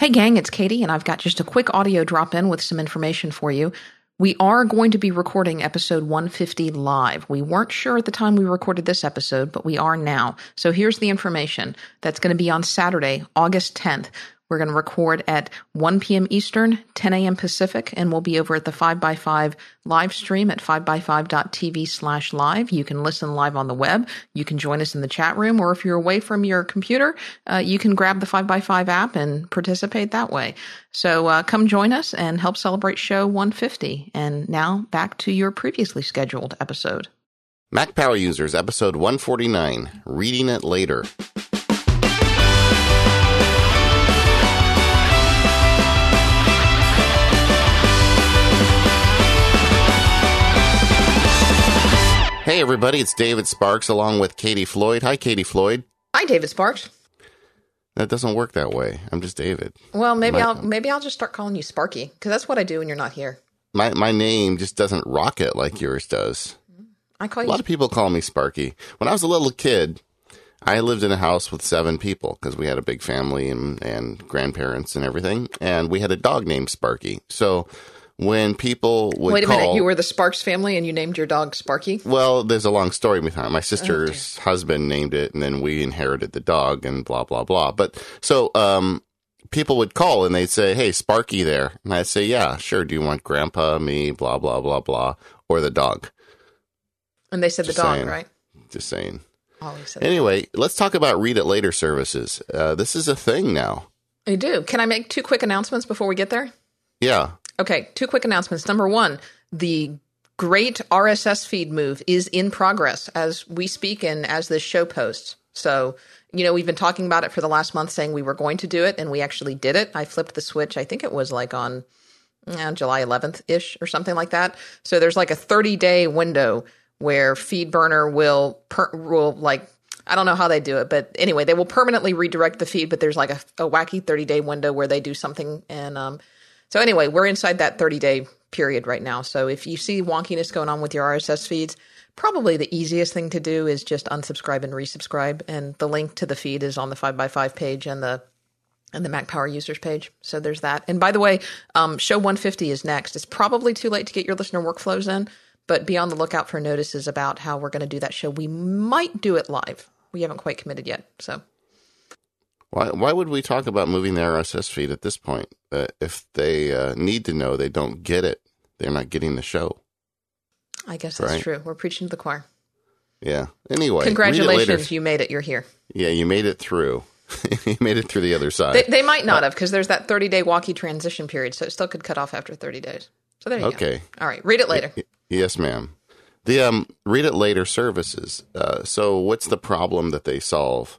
Hey, gang, it's Katie, and I've got just a quick audio drop in with some information for you. We are going to be recording episode 150 live. We weren't sure at the time we recorded this episode, but we are now. So here's the information that's going to be on Saturday, August 10th. We're going to record at 1 p.m. Eastern, 10 a.m. Pacific, and we'll be over at the 5x5 live stream at 5x5.tv slash live. You can listen live on the web. You can join us in the chat room, or if you're away from your computer, uh, you can grab the 5x5 app and participate that way. So uh, come join us and help celebrate show 150. And now back to your previously scheduled episode. Mac Power Users, episode 149, Reading It Later. Hey, everybody, it's David Sparks along with Katie Floyd. Hi, Katie Floyd. Hi, David Sparks. That doesn't work that way. I'm just David. Well, maybe My- I'll maybe I'll just start calling you Sparky because that's what I do when you're not here. My, my name just doesn't rocket like yours does. I call you. A lot of people call me Sparky. When I was a little kid, I lived in a house with seven people because we had a big family and, and grandparents and everything. And we had a dog named Sparky. So when people would Wait a call, minute, you were the Sparks family and you named your dog Sparky? well, there's a long story behind it. My Oh, sister's husband named it, and then we inherited the dog, and blah blah blah. But so um, people would call and they'd say, "Hey, Sparky, there," and I'd say, "Yeah, sure. Do you want Grandpa, me, blah blah blah blah, or the dog?" And they said Just the dog, saying. right? Just saying. Anyway, let's talk about read it later services. Uh, this is a thing now. I do. Can I make two quick announcements before we get there? Yeah. Okay, two quick announcements. Number one, the great RSS feed move is in progress as we speak and as this show posts. So, you know, we've been talking about it for the last month, saying we were going to do it, and we actually did it. I flipped the switch. I think it was like on July 11th ish or something like that. So there's like a 30 day window where FeedBurner will per- will like I don't know how they do it, but anyway, they will permanently redirect the feed. But there's like a, a wacky 30 day window where they do something, and um, so anyway, we're inside that 30 day period right now. So if you see wonkiness going on with your RSS feeds, probably the easiest thing to do is just unsubscribe and resubscribe. And the link to the feed is on the 5x5 page and the and the Mac Power users page. So there's that. And by the way, um, show 150 is next. It's probably too late to get your listener workflows in, but be on the lookout for notices about how we're going to do that show. We might do it live. We haven't quite committed yet. So Why, why would we talk about moving the RSS feed at this point? Uh, if they uh, need to know, they don't get it. They're not getting the show. I guess that's Right. true. We're preaching to the choir. Yeah. Anyway, Congratulations, you made it. You're here. Yeah, you made it through. you made it through the other side. They, they might not have because there's that 30 day walkie transition period, so it still could cut off after 30 days. So there you go. Okay. All right, read it later. Yes, ma'am. The um, read it later services. Uh, so, what's the problem that they solve,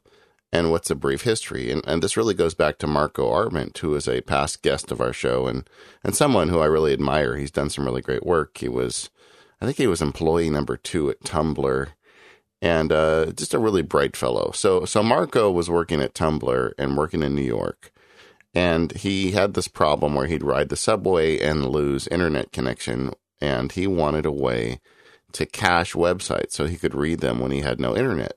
and what's a brief history? And, and this really goes back to Marco Arment, who is a past guest of our show, and and someone who I really admire. He's done some really great work. He was, I think, he was employee number two at Tumblr, and uh, just a really bright fellow. So, so Marco was working at Tumblr and working in New York. And he had this problem where he'd ride the subway and lose internet connection, and he wanted a way to cache websites so he could read them when he had no internet.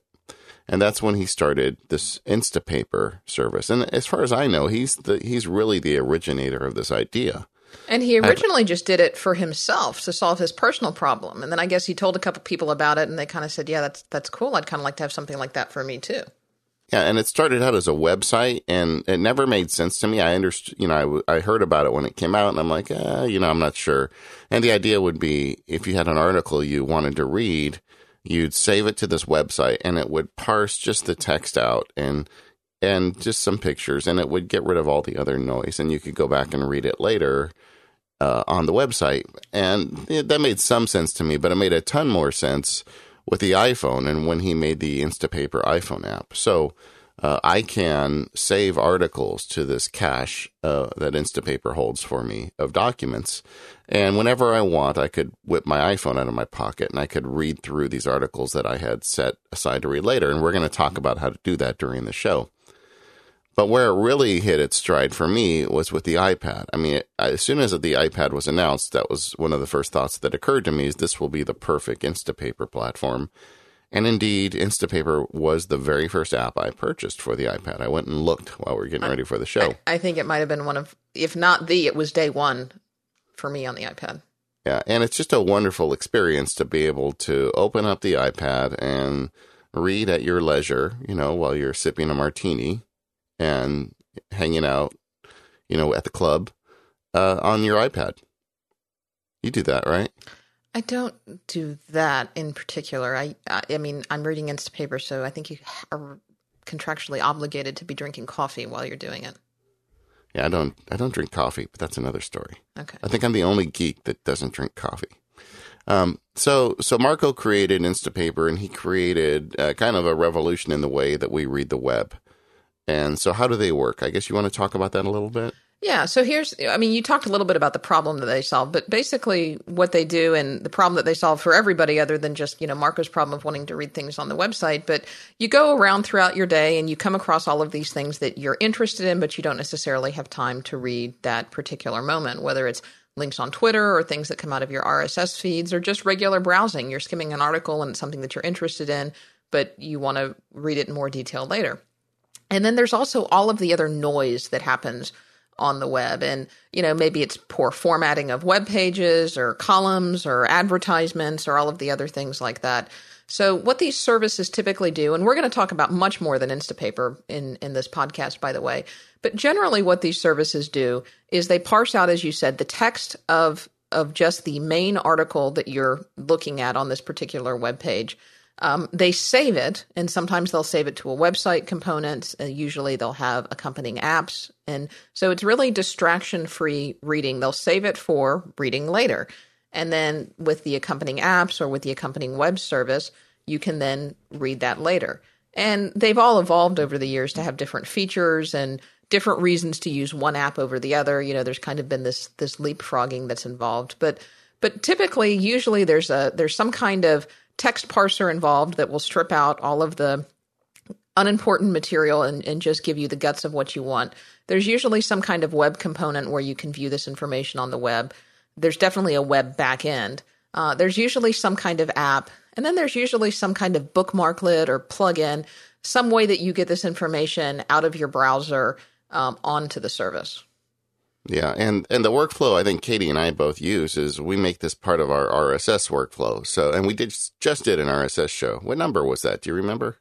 And that's when he started this Instapaper service. And as far as I know, he's the he's really the originator of this idea. And he originally just did it for himself to solve his personal problem. And then I guess he told a couple people about it, and they kind of said, "Yeah, that's that's cool. I'd kind of like to have something like that for me too." Yeah, and it started out as a website, and it never made sense to me. I understood, you know, I, w- I heard about it when it came out, and I'm like, uh, you know, I'm not sure. And the idea would be if you had an article you wanted to read, you'd save it to this website, and it would parse just the text out and and just some pictures, and it would get rid of all the other noise, and you could go back and read it later uh, on the website. And it, that made some sense to me, but it made a ton more sense with the iPhone and when he made the Instapaper iPhone app. So uh, I can save articles to this cache uh, that Instapaper holds for me of documents. And whenever I want, I could whip my iPhone out of my pocket and I could read through these articles that I had set aside to read later. And we're going to talk about how to do that during the show. But where it really hit its stride for me was with the iPad. I mean, it, as soon as the iPad was announced, that was one of the first thoughts that occurred to me is this will be the perfect Instapaper platform. And indeed, Instapaper was the very first app I purchased for the iPad. I went and looked while we were getting ready for the show. I, I think it might have been one of, if not the, it was day one for me on the iPad. Yeah, and it's just a wonderful experience to be able to open up the iPad and read at your leisure, you know, while you're sipping a martini and hanging out, you know, at the club uh, on your iPad. You do that, right? I don't do that in particular. I, I, mean, I'm reading Instapaper, so I think you are contractually obligated to be drinking coffee while you're doing it. Yeah, I don't. I don't drink coffee, but that's another story. Okay. I think I'm the only geek that doesn't drink coffee. Um, so, so Marco created Instapaper, and he created uh, kind of a revolution in the way that we read the web. And so, how do they work? I guess you want to talk about that a little bit. Yeah. So here's, I mean, you talked a little bit about the problem that they solve, but basically what they do and the problem that they solve for everybody other than just, you know, Marco's problem of wanting to read things on the website. But you go around throughout your day and you come across all of these things that you're interested in, but you don't necessarily have time to read that particular moment, whether it's links on Twitter or things that come out of your RSS feeds or just regular browsing. You're skimming an article and it's something that you're interested in, but you want to read it in more detail later. And then there's also all of the other noise that happens on the web. And, you know, maybe it's poor formatting of web pages or columns or advertisements or all of the other things like that. So, what these services typically do, and we're going to talk about much more than Instapaper in, in this podcast, by the way, but generally, what these services do is they parse out, as you said, the text of of just the main article that you're looking at on this particular web page um, they save it, and sometimes they'll save it to a website component. Uh, usually they'll have accompanying apps. And so it's really distraction free reading. They'll save it for reading later. And then with the accompanying apps or with the accompanying web service, you can then read that later. And they've all evolved over the years to have different features and different reasons to use one app over the other. You know, there's kind of been this this leapfrogging that's involved. But but typically, usually there's a there's some kind of text parser involved that will strip out all of the unimportant material and, and just give you the guts of what you want. There's usually some kind of web component where you can view this information on the web. There's definitely a web backend. Uh, there's usually some kind of app, and then there's usually some kind of bookmarklet or plugin, some way that you get this information out of your browser um, onto the service. Yeah, and and the workflow I think Katie and I both use is we make this part of our RSS workflow. So, and we did just did an RSS show. What number was that? Do you remember?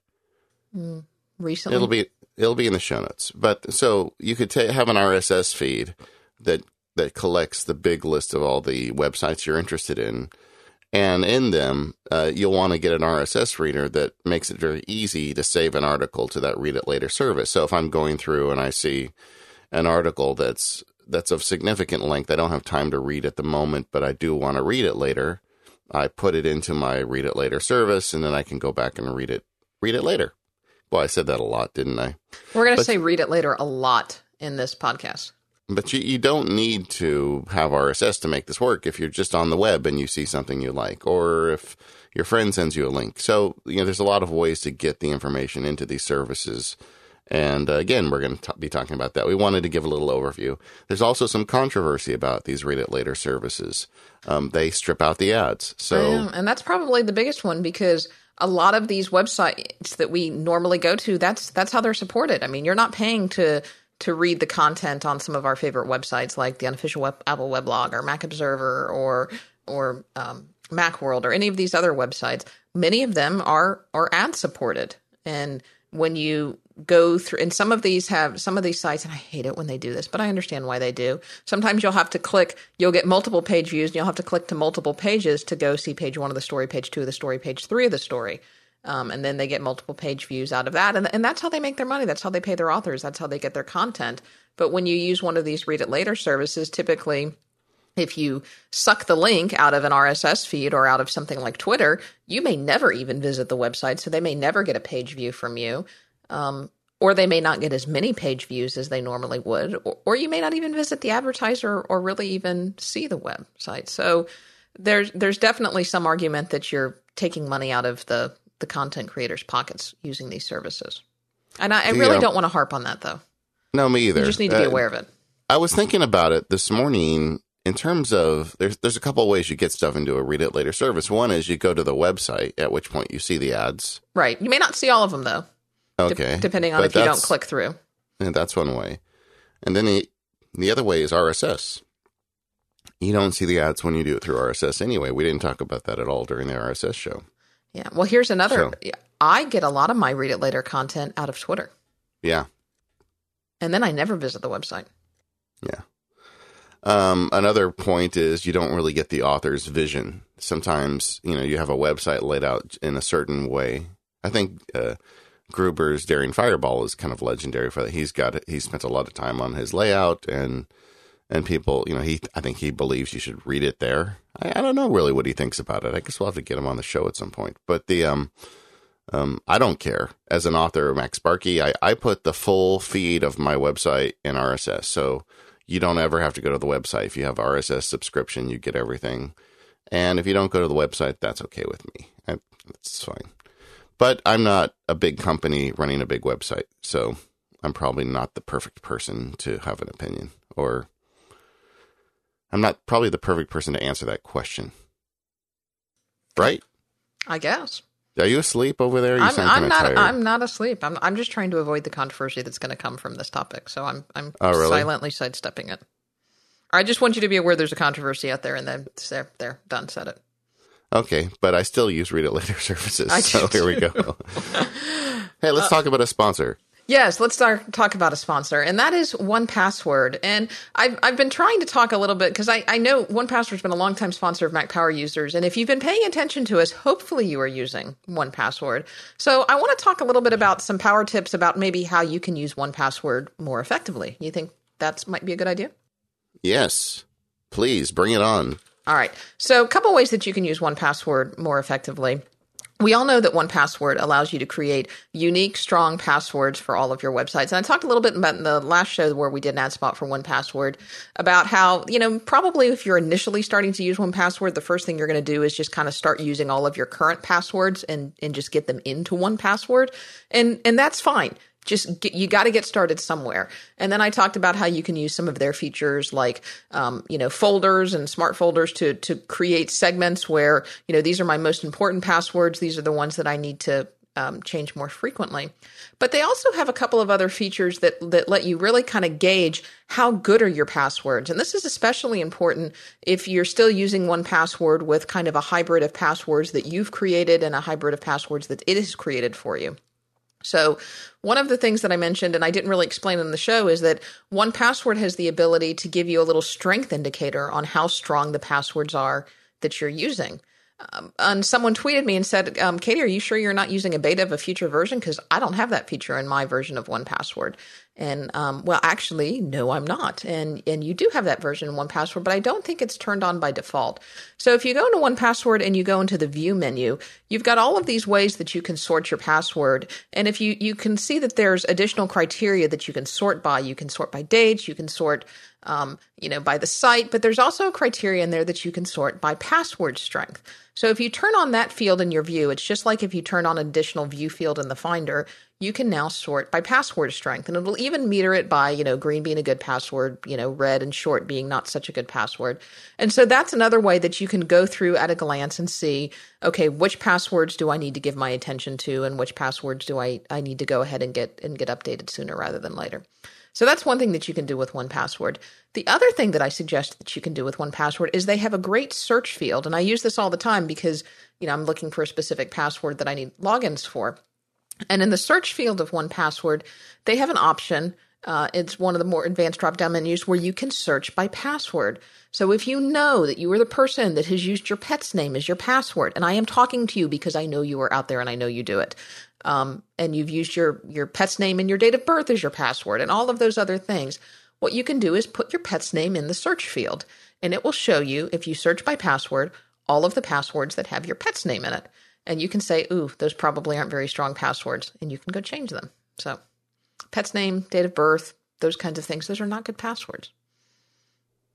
Mm, recently, it'll be it'll be in the show notes. But so you could ta- have an RSS feed that that collects the big list of all the websites you're interested in, and in them uh, you'll want to get an RSS reader that makes it very easy to save an article to that read it later service. So if I'm going through and I see an article that's that's of significant length. I don't have time to read at the moment, but I do want to read it later. I put it into my read it later service, and then I can go back and read it read it later. Well, I said that a lot, didn't I? We're going to say read it later a lot in this podcast. But you, you don't need to have RSS to make this work if you're just on the web and you see something you like, or if your friend sends you a link. So, you know, there's a lot of ways to get the information into these services and uh, again, we're going to be talking about that. We wanted to give a little overview. There's also some controversy about these read it later services. Um, they strip out the ads. So, and that's probably the biggest one because a lot of these websites that we normally go to, that's that's how they're supported. I mean, you're not paying to to read the content on some of our favorite websites like the unofficial web, Apple weblog or Mac Observer or or um, MacWorld or any of these other websites. Many of them are are ad supported, and when you go through and some of these have some of these sites and i hate it when they do this but i understand why they do sometimes you'll have to click you'll get multiple page views and you'll have to click to multiple pages to go see page one of the story page two of the story page three of the story um, and then they get multiple page views out of that and, and that's how they make their money that's how they pay their authors that's how they get their content but when you use one of these read it later services typically if you suck the link out of an RSS feed or out of something like Twitter, you may never even visit the website. So they may never get a page view from you. Um, or they may not get as many page views as they normally would. Or, or you may not even visit the advertiser or really even see the website. So there's, there's definitely some argument that you're taking money out of the, the content creators' pockets using these services. And I, I really yeah. don't want to harp on that though. No, me either. You just need to be uh, aware of it. I was thinking about it this morning in terms of there's there's a couple of ways you get stuff into a read it later service. One is you go to the website, at which point you see the ads. Right. You may not see all of them though. Okay. de- depending on But if you don't click through. And that's one way. And then the the other way is RSS. You don't see the ads when you do it through RSS anyway. We didn't talk about that at all during the RSS show. Yeah. Well, here's another. So- I get a lot of my read it later content out of Twitter, Yeah. and then I never visit the website. Yeah. Um, another point is you don't really get the author's vision. Sometimes, you know, you have a website laid out in a certain way. I think uh, Gruber's Daring Fireball is kind of legendary for that. He's got he spent a lot of time on his layout and and people, you know, he I think he believes you should read it there. I, I don't know really what he thinks about it. I guess we'll have to get him on the show at some point. But the um um, I don't care. As an author, MacSparky, I, I put the full feed of my website in RSS. So you don't ever have to go to the website. If you have RSS subscription, you get everything. And if you don't go to the website, that's okay with me. That's fine. But I'm not a big company running a big website. So I'm probably not the perfect person to have an opinion. Or I'm not probably the perfect person to answer that question. Right? I guess. Are you asleep over there? You I'm, sound I'm not. tired. I'm not asleep. I'm. I'm just trying to avoid the controversy that's going to come from this topic. So I'm. I'm Oh, really? silently sidestepping it. I just want you to be aware there's a controversy out there, and then there, there, done, said it. Okay, but I still use read it later services. I so here we go. hey, let's uh, talk about a sponsor. Yes, let's start, talk about a sponsor, and that is 1Password. And I've I've been trying to talk a little bit because I, I know 1Password's been a long time sponsor of Mac Power users, and if you've been paying attention to us, hopefully you are using 1Password. So I want to talk a little bit about some power tips about maybe how you can use 1Password more effectively. You think that might be a good idea? Yes, please bring it on. All right. So, a couple ways that you can use 1Password more effectively. We all know that 1Password allows you to create unique, strong passwords for all of your websites. And I talked a little bit about in the last show where we did an ad spot for 1Password about how, you know, probably if you're initially starting to use 1Password, the first thing you're going to do is just kind of start using all of your current passwords and, and just get them into 1Password. And, and that's fine just get, you got to get started somewhere. And then I talked about how you can use some of their features like, um, you know, folders and smart folders to, to create segments where, you know, these are my most important passwords. These are the ones that I need to um, change more frequently. But they also have a couple of other features that, that let you really kind of gauge how good are your passwords. And this is especially important if you're still using 1Password with kind of a hybrid of passwords that you've created and a hybrid of passwords that it has created for you. So, one of the things that I mentioned, and I didn't really explain in the show, is that 1Password has the ability to give you a little strength indicator on how strong the passwords are that you're using. Um, and someone tweeted me and said, um, Katie, are you sure you're not using a beta of a future version? Because I don't have that feature in my version of 1Password. And um, well, actually, no, I'm not. And and you do have that version in 1Password, but I don't think it's turned on by default. So if you go into 1Password and you go into the View menu, you've got all of these ways that you can sort your password. And if you you can see that there's additional criteria that you can sort by, you can sort by dates, you can sort um, you know, by the site, but there's also a criteria in there that you can sort by password strength. So if you turn on that field in your view, it's just like if you turn on additional view field in the Finder, you can now sort by password strength. And it'll even meter it by, you know, green being a good password, you know, red and short being not such a good password. And so that's another way that you can go through at a glance and see, okay, which passwords do I need to give my attention to and which passwords do I, I need to go ahead and get and get updated sooner rather than later. So that's one thing that you can do with 1Password. The other thing that I suggest that you can do with 1Password is they have a great search field. And I use this all the time because, you know, I'm looking for a specific password that I need logins for. And in the search field of 1Password, they have an option. Uh, it's one of the more advanced drop down menus where you can search by password. So if you know that you are the person that has used your pet's name as your password, and I am talking to you because I know you are out there and I know you do it, um, and you've used your your pet's name and your date of birth as your password and all of those other things, what you can do is put your pet's name in the search field, and it will show you if you search by password all of the passwords that have your pet's name in it, and you can say, "Ooh, those probably aren't very strong passwords," and you can go change them. So, pet's name, date of birth, those kinds of things, those are not good passwords.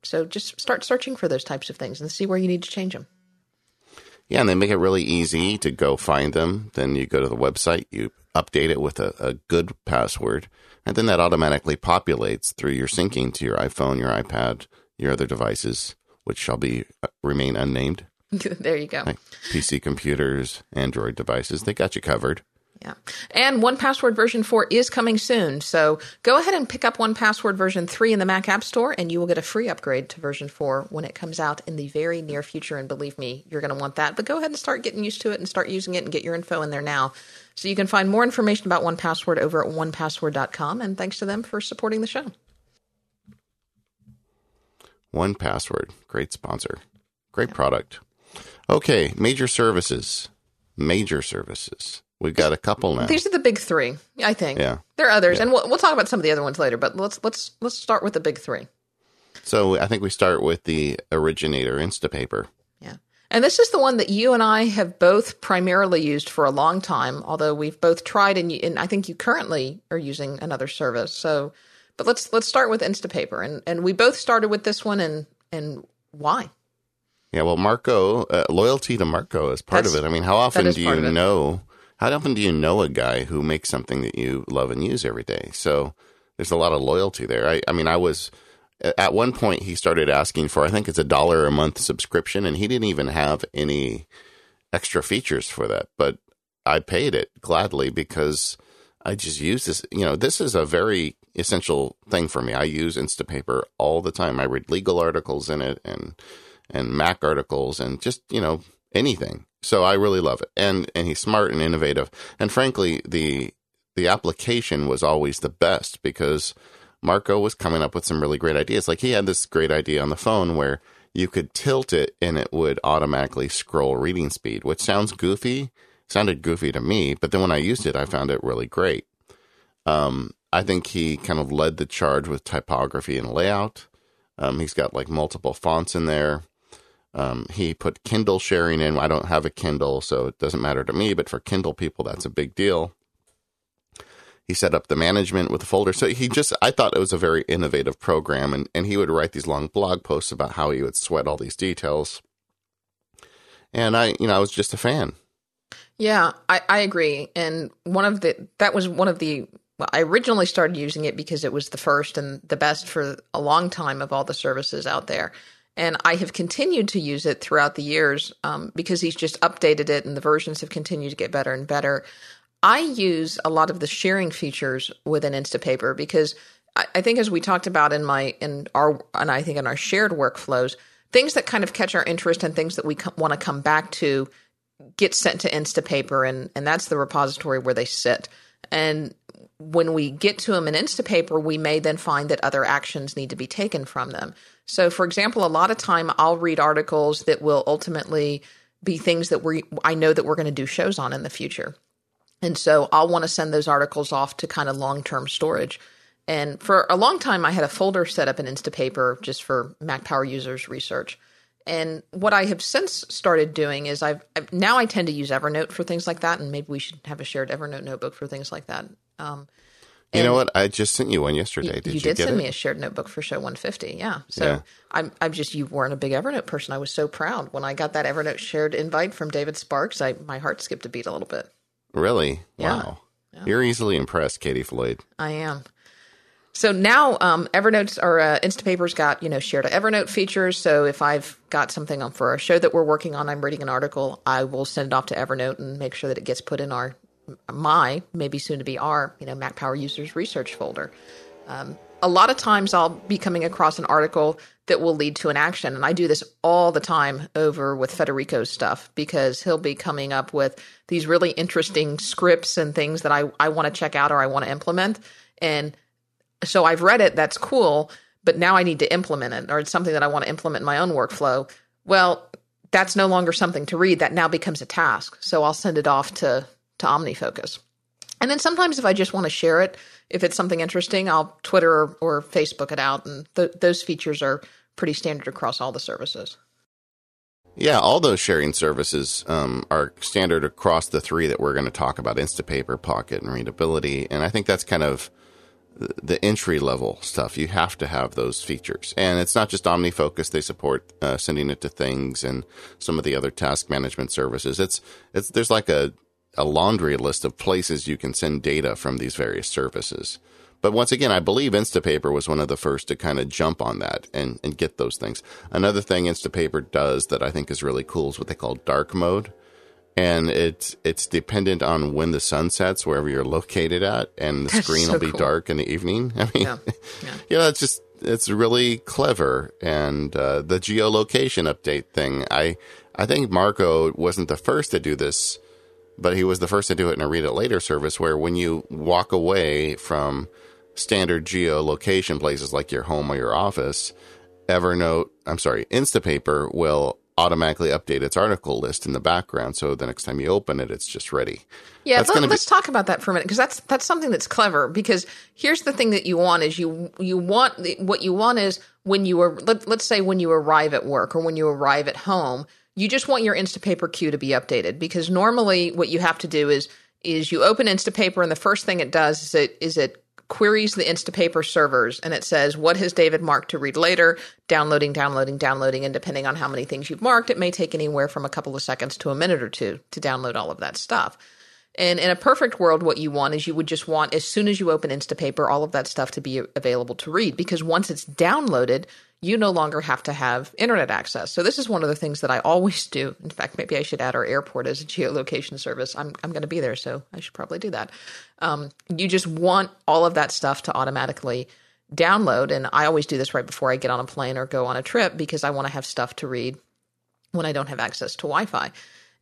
So just start searching for those types of things and see where you need to change them. Yeah, and they make it really easy to go find them. Then you go to the website, you update it with a, a good password, and then that automatically populates through your syncing to your iPhone, your iPad, your other devices. which shall be uh, remain unnamed. there you go. Like PC computers, Android devices, they got you covered. Yeah. And 1Password version 4 is coming soon. So go ahead and pick up 1Password version 3 in the Mac App Store, and you will get a free upgrade to version 4 when it comes out in the very near future. And believe me, you're going to want that. But go ahead and start getting used to it and start using it and get your info in there now. So you can find more information about 1Password over at onepassword.com. And thanks to them for supporting the show. 1Password, great sponsor, great yeah. product. Okay, major services. Major services. We've got a couple now. These are the big three, I think. Yeah, there are others, yeah. and we'll, we'll talk about some of the other ones later. But let's let's let's start with the big three. So I think we start with the originator, Instapaper. Yeah, and this is the one that you and I have both primarily used for a long time. Although we've both tried, and, you, and I think you currently are using another service. So, but let's let's start with Instapaper, and and we both started with this one, and and why? Yeah, well, Marco, uh, loyalty to Marco is part That's, of it. I mean, how often do you know how often do you know a guy who makes something that you love and use every day? So there's a lot of loyalty there. I, I mean, I was at one point he started asking for I think it's a dollar a month subscription, and he didn't even have any extra features for that, but I paid it gladly because I just use this. You know, this is a very essential thing for me. I use Instapaper all the time. I read legal articles in it and and Mac articles and just you know anything. So I really love it. And and he's smart and innovative. And frankly, the the application was always the best because Marco was coming up with some really great ideas. Like he had this great idea on the phone where you could tilt it and it would automatically scroll reading speed, which sounds goofy. Sounded goofy to me, but then when I used it, I found it really great. Um, I think he kind of led the charge with typography and layout. Um, he's got like multiple fonts in there. Um, he put Kindle sharing in. I don't have a Kindle, so it doesn't matter to me, but for Kindle people, that's a big deal. He set up the management with the folder. So he just, I thought it was a very innovative program. And, and he would write these long blog posts about how he would sweat all these details. And I, you know, I was just a fan. Yeah, I, I agree. And one of the, that was one of the, well, I originally started using it because it was the first and the best for a long time of all the services out there. And I have continued to use it throughout the years um, because he's just updated it and the versions have continued to get better and better. I use a lot of the sharing features within Instapaper because I, I think as we talked about in my in our and I think in our shared workflows, things that kind of catch our interest and things that we co- want to come back to get sent to Instapaper and and that's the repository where they sit. And when we get to them in Instapaper, we may then find that other actions need to be taken from them. So, for example, a lot of time I'll read articles that will ultimately be things that we I know that we're going to do shows on in the future. And so I'll want to send those articles off to kind of long term storage. And for a long time, I had a folder set up in Instapaper just for Mac Power users research. And what I have since started doing is I've, I've, now I tend to use Evernote for things like that, and maybe we should have a shared Evernote notebook for things like that. Um, you know what? I just sent you one yesterday. Did you, you did send it? me a shared notebook for show 150. Yeah. So yeah. I'm I'm just you weren't a big Evernote person. I was so proud when I got that Evernote shared invite from David Sparks. I my heart skipped a beat a little bit. Really? Yeah. Wow. Yeah. You're easily impressed, Katie Floyd. I am. So now um, Evernote's or uh, Instapaper's got you know shared Evernote features. So if I've got something on for a show that we're working on, I'm reading an article, I will send it off to Evernote and make sure that it gets put in our my maybe soon to be our you know Mac Power users research folder. Um, a lot of times I'll be coming across an article that will lead to an action, and I do this all the time over with Federico's stuff because he'll be coming up with these really interesting scripts and things that I I want to check out or I want to implement, and so I've read it. That's cool, but now I need to implement it, or it's something that I want to implement in my own workflow. Well, that's no longer something to read. That now becomes a task. So I'll send it off to to OmniFocus. And then sometimes if I just want to share it, if it's something interesting, I'll Twitter or, or Facebook it out. And th- those features are pretty standard across all the services. Yeah, all those sharing services um, are standard across the three that we're going to talk about Instapaper, Pocket, and Readability. And I think that's kind of the entry level stuff. You have to have those features. And it's not just OmniFocus. They support uh, sending it to things and some of the other task management services. It's, it's, there's like a, a laundry list of places you can send data from these various services. But once again, I believe Instapaper was one of the first to kind of jump on that and, and get those things. Another thing Instapaper does that I think is really cool is what they call dark mode. And it's it's dependent on when the sun sets wherever you're located at, and the screen so will be cool. dark in the evening. I mean, Yeah. Yeah. you know, it's just it's really clever. And uh, the geolocation update thing, I I think Marco wasn't the first to do this, but he was the first to do it in a read it later service, where when you walk away from standard geolocation places like your home or your office, Evernote, I'm sorry, Instapaper will automatically update its article list in the background. So the next time you open it, it's just ready. Yeah, That's let, gonna be- us talk about that for a minute because that's that's something that's clever. Because here's the thing that you want is you you want the, what you want is when you are let, let's say when you arrive at work or when you arrive at home, you just want your Instapaper queue to be updated because normally what you have to do is is you open Instapaper and the first thing it does is it is it queries the Instapaper servers and it says what has David marked to read later, downloading, downloading, downloading, and depending on how many things you've marked, it may take anywhere from a couple of seconds to a minute or two to download all of that stuff. And in a perfect world, what you want is you would just want, as soon as you open Instapaper, all of that stuff to be available to read because once it's downloaded, you no longer have to have internet access. So this is one of the things that I always do. In fact, maybe I should add our airport as a geolocation service. I'm I'm going to be there, so I should probably do that. Um, you just want all of that stuff to automatically download, and I always do this right before I get on a plane or go on a trip because I want to have stuff to read when I don't have access to Wi-Fi.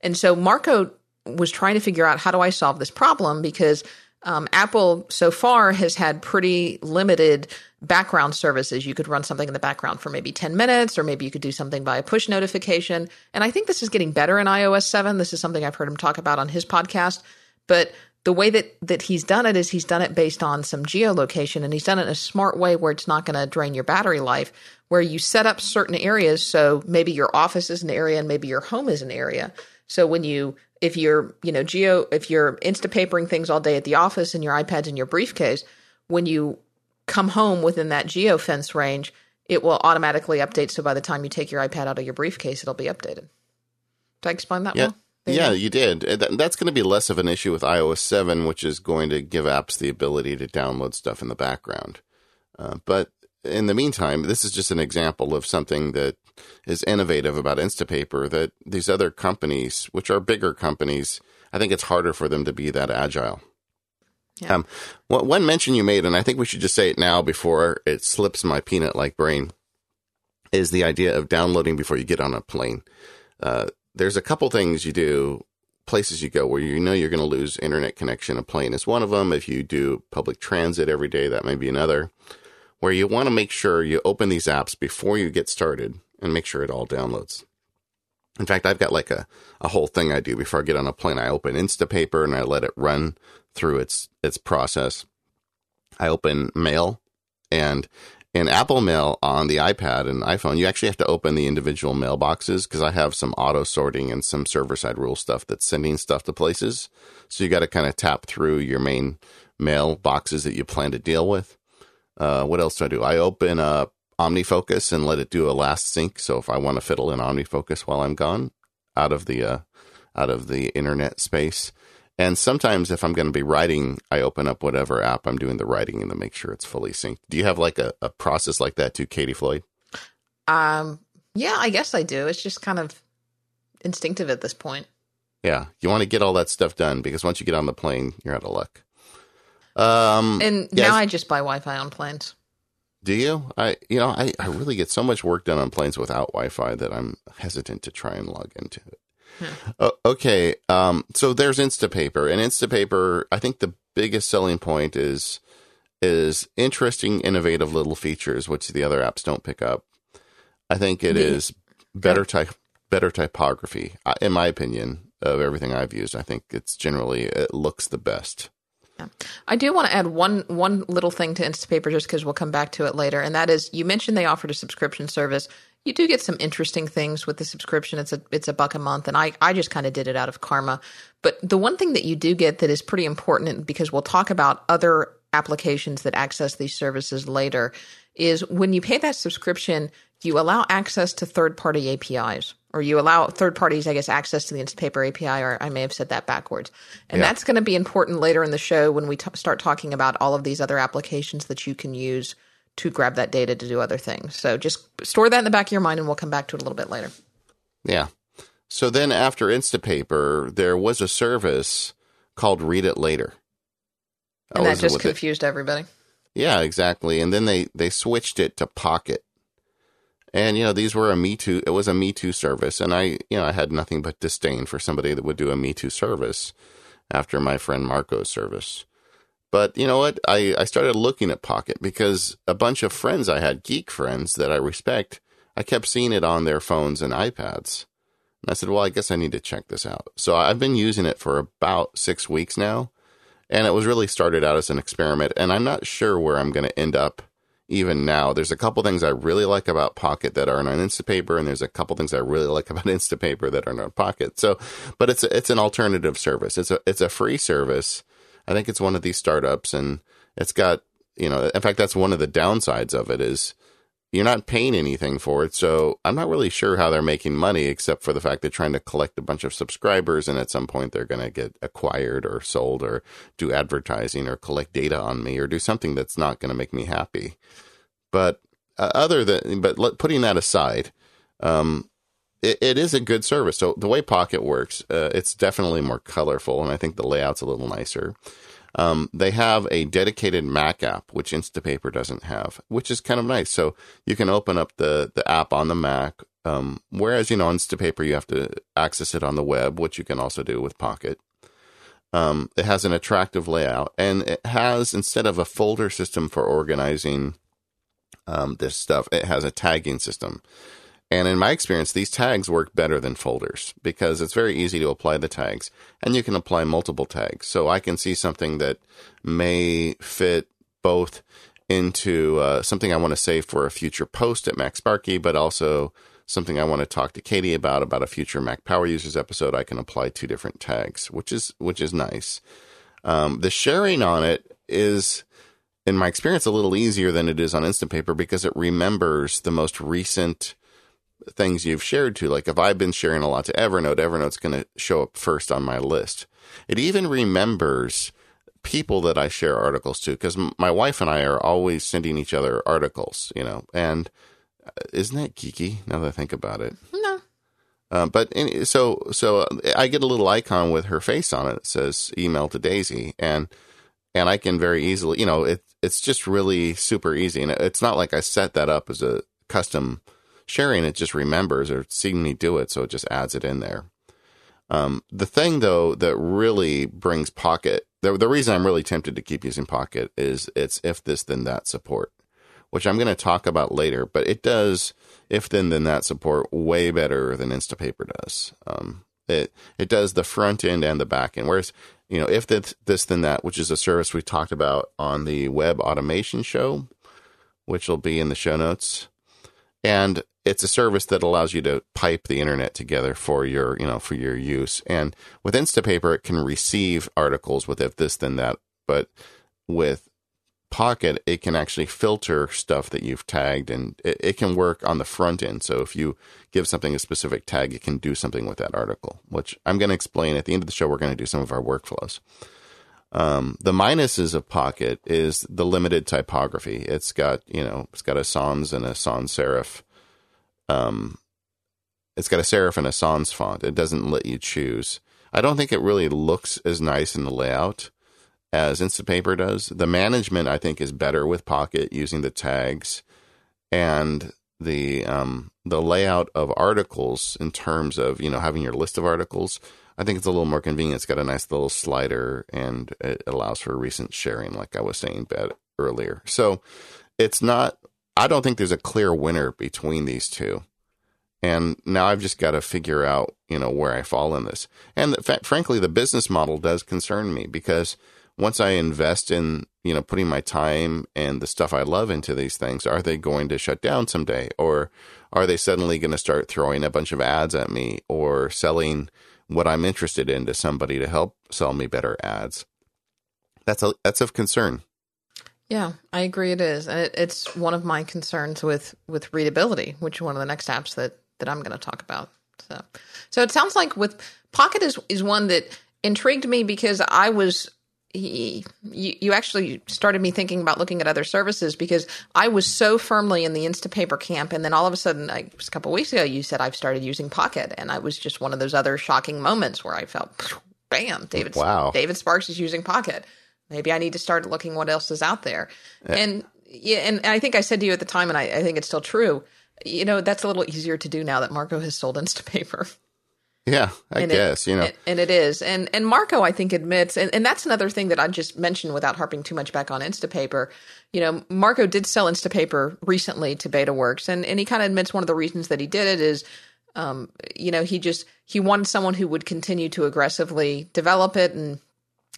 And so Marco was trying to figure out how do I solve this problem because um, Apple so far has had pretty limited background services. You could run something in the background for maybe 10 minutes, or maybe you could do something via push notification. And I think this is getting better in iOS 7. This is something I've heard him talk about on his podcast. But the way that, that he's done it is he's done it based on some geolocation and he's done it in a smart way where it's not going to drain your battery life, where you set up certain areas. So maybe your office is an area and maybe your home is an area. So when you, if you're, you know, geo, if you're instapapering things all day at the office and your iPad's in your briefcase, when you come home within that geo fence range, it will automatically update. So by the time you take your iPad out of your briefcase, it'll be updated. Did I explain that Yeah. well? There Yeah, go. you did. That's going to be less of an issue with iOS 7, which is going to give apps the ability to download stuff in the background. Uh, but in the meantime, this is just an example of something that is innovative about Instapaper that these other companies, which are bigger companies, I think it's harder for them to be that agile. Yeah. Um, one one mention you made, and I think we should just say it now before it slips my peanut like brain, is the idea of downloading before you get on a plane. Uh, there's a couple things you do, places you go where you know you're going to lose internet connection. A plane is one of them. If you do public transit every day, that may be another. Where you want to make sure you open these apps before you get started and make sure it all downloads. In fact, I've got like a, a whole thing I do before I get on a plane. I open Instapaper and I let it run through its its process. I open Mail and in Apple Mail on the iPad and iPhone, you actually have to open the individual mailboxes because I have some auto sorting and some server side rule stuff that's sending stuff to places. So you got to kind of tap through your main mail boxes that you plan to deal with. Uh, what else do I do? I open up OmniFocus and let it do a last sync. So if I want to fiddle in OmniFocus while I'm gone out of the uh, out of the internet space, and sometimes if I'm going to be writing, I open up whatever app I'm doing the writing in to make sure it's fully synced. Do you have like a, a process like that too, Katie Floyd? Um, yeah, I guess I do. It's just kind of instinctive at this point. Yeah, you want to get all that stuff done because once you get on the plane, you're out of luck. Um, And yes. now I just buy Wi-Fi on planes. Do you? I you know I I really get so much work done on planes without Wi-Fi that I'm hesitant to try and log into it. O- okay, um, so there's Instapaper, and Instapaper. I think the biggest selling point is is interesting, innovative little features, which the other apps don't pick up. I think it Yeah. is better type, better typography, uh, in my opinion, of everything I've used. I think it's generally it looks the best. I do want to add one one little thing to Instapaper just because we'll come back to it later, and that is you mentioned they offered a subscription service. You do get some interesting things with the subscription. It's a it's a buck a month, and I I just kind of did it out of karma. But the one thing that you do get that is pretty important because we'll talk about other applications that access these services later is when you pay that subscription, you allow access to third party APIs or you allow third parties, I guess, access to the Instapaper API, or I may have said that backwards. And Yeah. that's going to be important later in the show when we t- start talking about all of these other applications that you can use to grab that data to do other things. So just store that in the back of your mind, and we'll come back to it a little bit later. Yeah. So then after Instapaper, there was a service called Read It Later. And that just with it. confused everybody. Yeah, exactly. And then they they switched it to Pocket. And you know, these were a Me Too. It was a Me Too service, and I, you know, I had nothing but disdain for somebody that would do a Me Too service after my friend Marco's service. But you know what? I I started looking at Pocket because a bunch of friends I had, geek friends that I respect, I kept seeing it on their phones and iPads. And I said, well, I guess I need to check this out. So I've been using it for about six weeks now. And it was really started out as an experiment. And I'm not sure where I'm going to end up even now. There's a couple things I really like about Pocket that aren't on Instapaper. And there's a couple things I really like about Instapaper that aren't on Pocket. So, but it's, it's an alternative service. It's a, it's a free service. I think it's one of these startups and it's got, you know, in fact, that's one of the downsides of it is you're not paying anything for it. So I'm not really sure how they're making money, except for the fact they're trying to collect a bunch of subscribers. And at some point, they're going to get acquired or sold or do advertising or collect data on me or do something that's not going to make me happy. But uh, other than, but let, putting that aside, um, it, it is a good service. So the way Pocket works, uh, it's definitely more colorful, and I think the layout's a little nicer. Um, they have a dedicated Mac app, which Instapaper doesn't have, which is kind of nice. So you can open up the the app on the Mac. Um, whereas you know Instapaper, you have to access it on the web, which you can also do with Pocket. Um, it has an attractive layout, and it has instead of a folder system for organizing um, this stuff, it has a tagging system. And in my experience, these tags work better than folders because it's very easy to apply the tags and you can apply multiple tags. So I can see something that may fit both into uh, something I want to save for a future post at Mac Sparky, but also something I want to talk to Katie about, about a future Mac Power Users episode. I can apply two different tags, which is, which is nice. Um, the sharing on it is, in my experience, a little easier than it is on Instapaper because it remembers the most recent things you've shared to. Like if I've been sharing a lot to Evernote, Evernote's going to show up first on my list. It even remembers people that I share articles to because my wife and I are always sending each other articles, you know, and uh, isn't that geeky now that I think about it? No. Uh, but any, so so uh, I get a little icon with her face on it. It says email to Daisy, and and I can very easily, you know, it it's just really super easy, and it's not like I set that up as a custom sharing. It just remembers or seeing me do it, so it just adds it in there. Um, the thing though that really brings Pocket, the the reason I'm really tempted to keep using Pocket is it's if this then that support, which I'm going to talk about later, but it does if then then that support way better than Instapaper does. Um, it it does the front end and the back end. Whereas you know if this this then that, which is a service we talked about on the web automation show, which will be in the show notes, and it's a service that allows you to pipe the internet together for your you know for your use. And with Instapaper, it can receive articles with if this then that, but with Pocket, it can actually filter stuff that you've tagged and it, it, can work on the front end. So if you give something a specific tag, it can do something with that article, which I'm going to explain at the end of the show. We're going to do some of our workflows. Um, the minuses of Pocket is the limited typography. It's got, you know, it's got a sans and a sans serif. Um, it's got a serif and a sans font. It doesn't let you choose. I don't think it really looks as nice in the layout as Instapaper does. The management, I think, is better with Pocket using the tags and the um, the layout of articles in terms of you know having your list of articles. I think it's a little more convenient. It's got a nice little slider and it allows for recent sharing, like I was saying earlier. So it's not. I don't think there's a clear winner between these two. And now I've just got to figure out, you know, where I fall in this. And the, frankly, the business model does concern me because once I invest in, you know, putting my time and the stuff I love into these things, are they going to shut down someday? Or are they suddenly going to start throwing a bunch of ads at me or selling what I'm interested in to somebody to help sell me better ads? That's a, that's of concern. Yeah, I agree. It is, and it, it's one of my concerns with with readability, which is one of the next apps that that I'm going to talk about So, so it sounds like with Pocket is is one that intrigued me because I was you, you actually started me thinking about looking at other services because I was so firmly in the Instapaper camp, and then all of a sudden, I, a couple weeks ago, you said I've started using Pocket, and I was just one of those other shocking moments where I felt, bam, David, wow. David Sparks is using Pocket. Maybe I need to start looking what else is out there, yeah. and yeah, and I think I said to you at the time, and I, I think it's still true. You know, that's a little easier to do now that Marco has sold Instapaper. Yeah, I and guess, it, you know. And it is. And and Marco I think admits and, and that's another thing that I just mentioned without harping too much back on Instapaper. You know, Marco did sell Instapaper recently to BetaWorks and, and he kind of admits one of the reasons that he did it is um, you know, he just he wanted someone who would continue to aggressively develop it and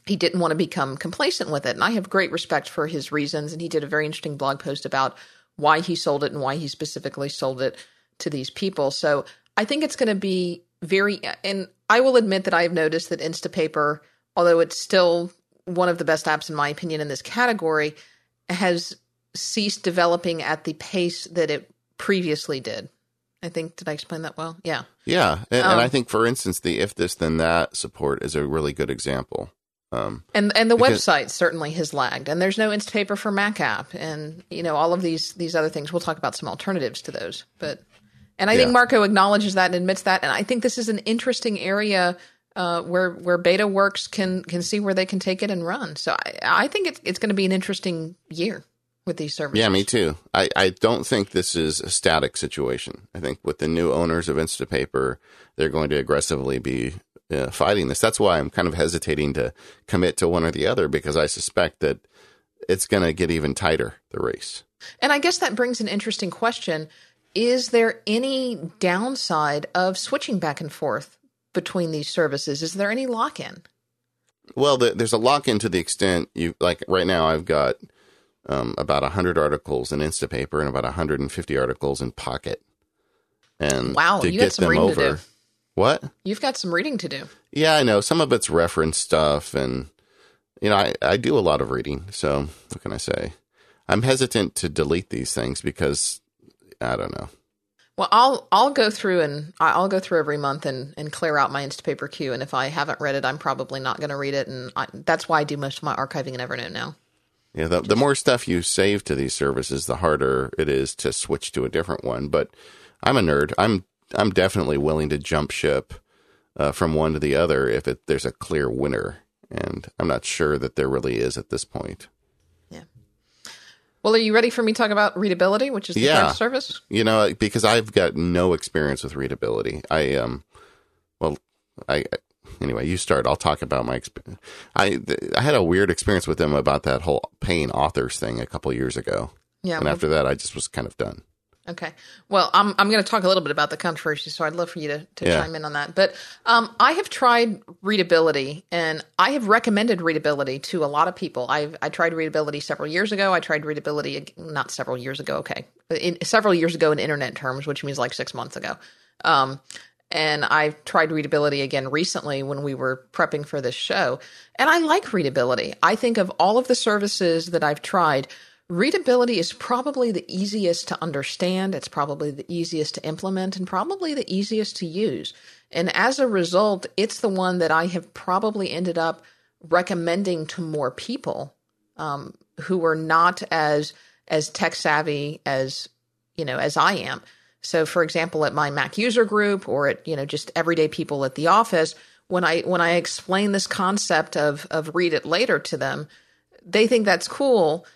he didn't want to become complacent with it. And I have great respect for his reasons and he did a very interesting blog post about why he sold it and why he specifically sold it to these people. So I think it's going to be very, and I will admit that I have noticed that Instapaper, although it's still one of the best apps in my opinion in this category, has ceased developing at the pace that it previously did. I think did I explain that well? Yeah. Yeah, and, um, and I um, think, for instance, the if this then that support is a really good example. Um, and and the because, website certainly has lagged, and there's no Instapaper for Mac app, and you know all of these these other things. We'll talk about some alternatives to those, but and I yeah. think Marco acknowledges that and admits that. And I think this is an interesting area uh, where where BetaWorks can can see where they can take it and run. So I, I think it's it's going to be an interesting year with these services. Yeah, me too. I, I don't think this is a static situation. I think with the new owners of Instapaper, they're going to aggressively be uh, fighting this. That's why I'm kind of hesitating to commit to one or the other because I suspect that it's going to get even tighter the race. And I guess that brings an interesting question is there any downside of switching back and forth between these services? Is there any lock in? Well, the, there's a lock in to the extent you like right now. I've got um, about 100 articles in Instapaper and about 150 articles in Pocket. And wow, to you get them over. What? You've got some reading to do. Yeah, I know. Some of it's reference stuff, and you know, I, I do a lot of reading. So what can I say? I'm hesitant to delete these things because I don't know. Well, I'll I'll go through and I'll go through every month and, and clear out my Instapaper queue. And if I haven't read it, I'm probably not going to read it. And I, that's why I do most of my archiving in Evernote now. Yeah, the, the more stuff you save to these services, the harder it is to switch to a different one. But I'm a nerd. I'm I'm definitely willing to jump ship uh, from one to the other if it, there's a clear winner, and I'm not sure that there really is at this point. Yeah. Well, are you ready for me to talk about readability, which is the yeah. service? You know, because I've got no experience with readability. I um, well, I anyway. You start. I'll talk about my experience. I I had a weird experience with them about that whole paying authors thing a couple years ago. Yeah, and well, after that, I just was kind of done. Okay. Well, I'm I'm going to talk a little bit about the controversy, so I'd love for you to, to yeah. chime in on that. But um, I have tried readability, and I have recommended readability to a lot of people. I've I tried readability several years ago. I tried readability not several years ago. Okay, in, several years ago in internet terms, which means like six months ago. Um, and I tried readability again recently when we were prepping for this show, and I like readability. I think of all of the services that I've tried Readability is probably the easiest to understand, it's probably the easiest to implement, and probably the easiest to use. And as a result, it's the one that I have probably ended up recommending to more people um, who are not as as tech savvy as you know as I am. So, for example, at my Mac user group or at you know just everyday people at the office, when I when I explain this concept of of read it later to them, they think that's cool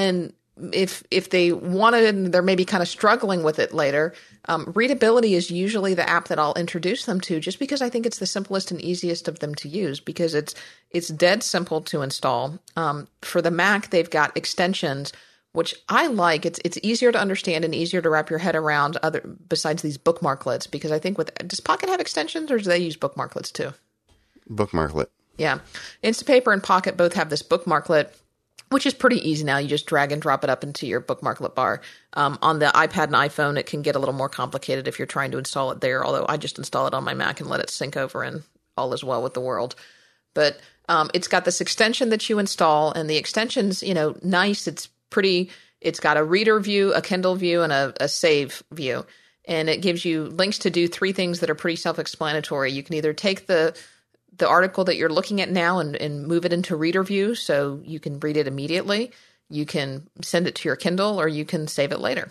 and if if they wanted it and they're maybe kind of struggling with it later, um, readability is usually the app that I'll introduce them to, just because I think it's the simplest and easiest of them to use because it's it's dead simple to install. Um, for the Mac, they've got extensions which I like. It's it's easier to understand and easier to wrap your head around. Other besides these bookmarklets, because I think with does Pocket have extensions or do they use bookmarklets too? Bookmarklet. Yeah, Instapaper and Pocket both have this bookmarklet which is pretty easy now. You just drag and drop it up into your bookmarklet bar. Um, on the iPad and iPhone, it can get a little more complicated if you're trying to install it there. Although I just install it on my Mac and let it sync over, and all is well with the world. But um, it's got this extension that you install, and the extension's you know nice. It's pretty. It's got a reader view, a Kindle view, and a, a save view. and it gives you links to do three things that are pretty self-explanatory. You can either take the the article that you're looking at now and, and move it into reader view so you can read it immediately. You can send it to your Kindle or you can save it later.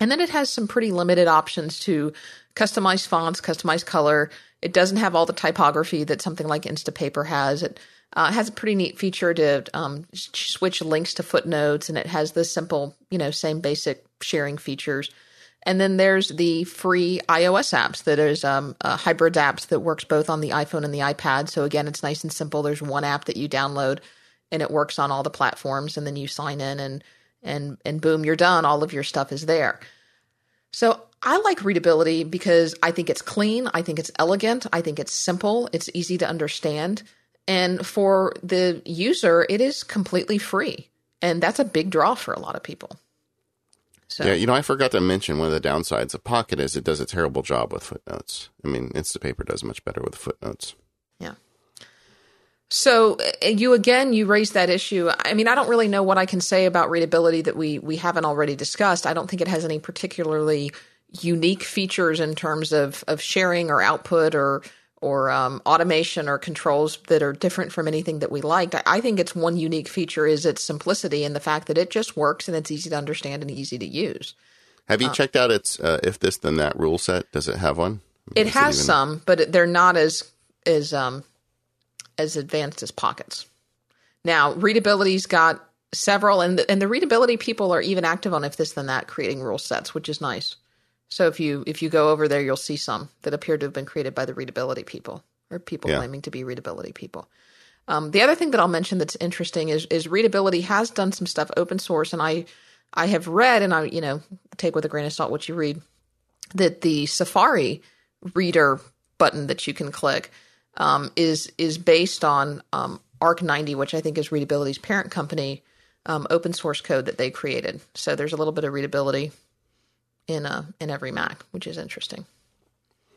And then it has some pretty limited options to customize fonts, customize color. It doesn't have all the typography that something like Instapaper has. It uh, has a pretty neat feature to um, switch links to footnotes, and it has the simple, you know, same basic sharing features. And then there's the free iOS apps that is um, a hybrid apps that works both on the iPhone and the iPad. So again, it's nice and simple. There's one app that you download, and it works on all the platforms. And then you sign in, and and and boom, you're done. All of your stuff is there. So I like readability because I think it's clean, I think it's elegant, I think it's simple, it's easy to understand. And for the user, it is completely free. And that's a big draw for a lot of people. So. Yeah, you know, I forgot to mention one of the downsides of Pocket is it does a terrible job with footnotes. I mean, Instapaper does much better with footnotes. Yeah. So uh, you again, you raised that issue. I mean, I don't really know what I can say about readability that we we haven't already discussed. I don't think it has any particularly unique features in terms of of sharing or output or or um, automation or controls that are different from anything that we liked. I, I, think its one unique feature is its simplicity and the fact that it just works and it's easy to understand and easy to use. Have you uh, checked out its uh, if this then that rule set? Does it have one? It has it even... some, but they're not as as um, as advanced as Pockets. Now, readability's got several, and the, and the readability people are even active on if this then that, creating rule sets, which is nice. So if you if you go over there, you'll see some that appear to have been created by the readability people or people yeah. claiming to be readability people. Um, the other thing that I'll mention that's interesting is is readability has done some stuff open source, and I I have read and I you know take with a grain of salt what you read that the Safari reader button that you can click um, is is based on um, Arc90, which I think is Readability's parent company um, open source code that they created. So there's a little bit of readability in a in every Mac, which is interesting.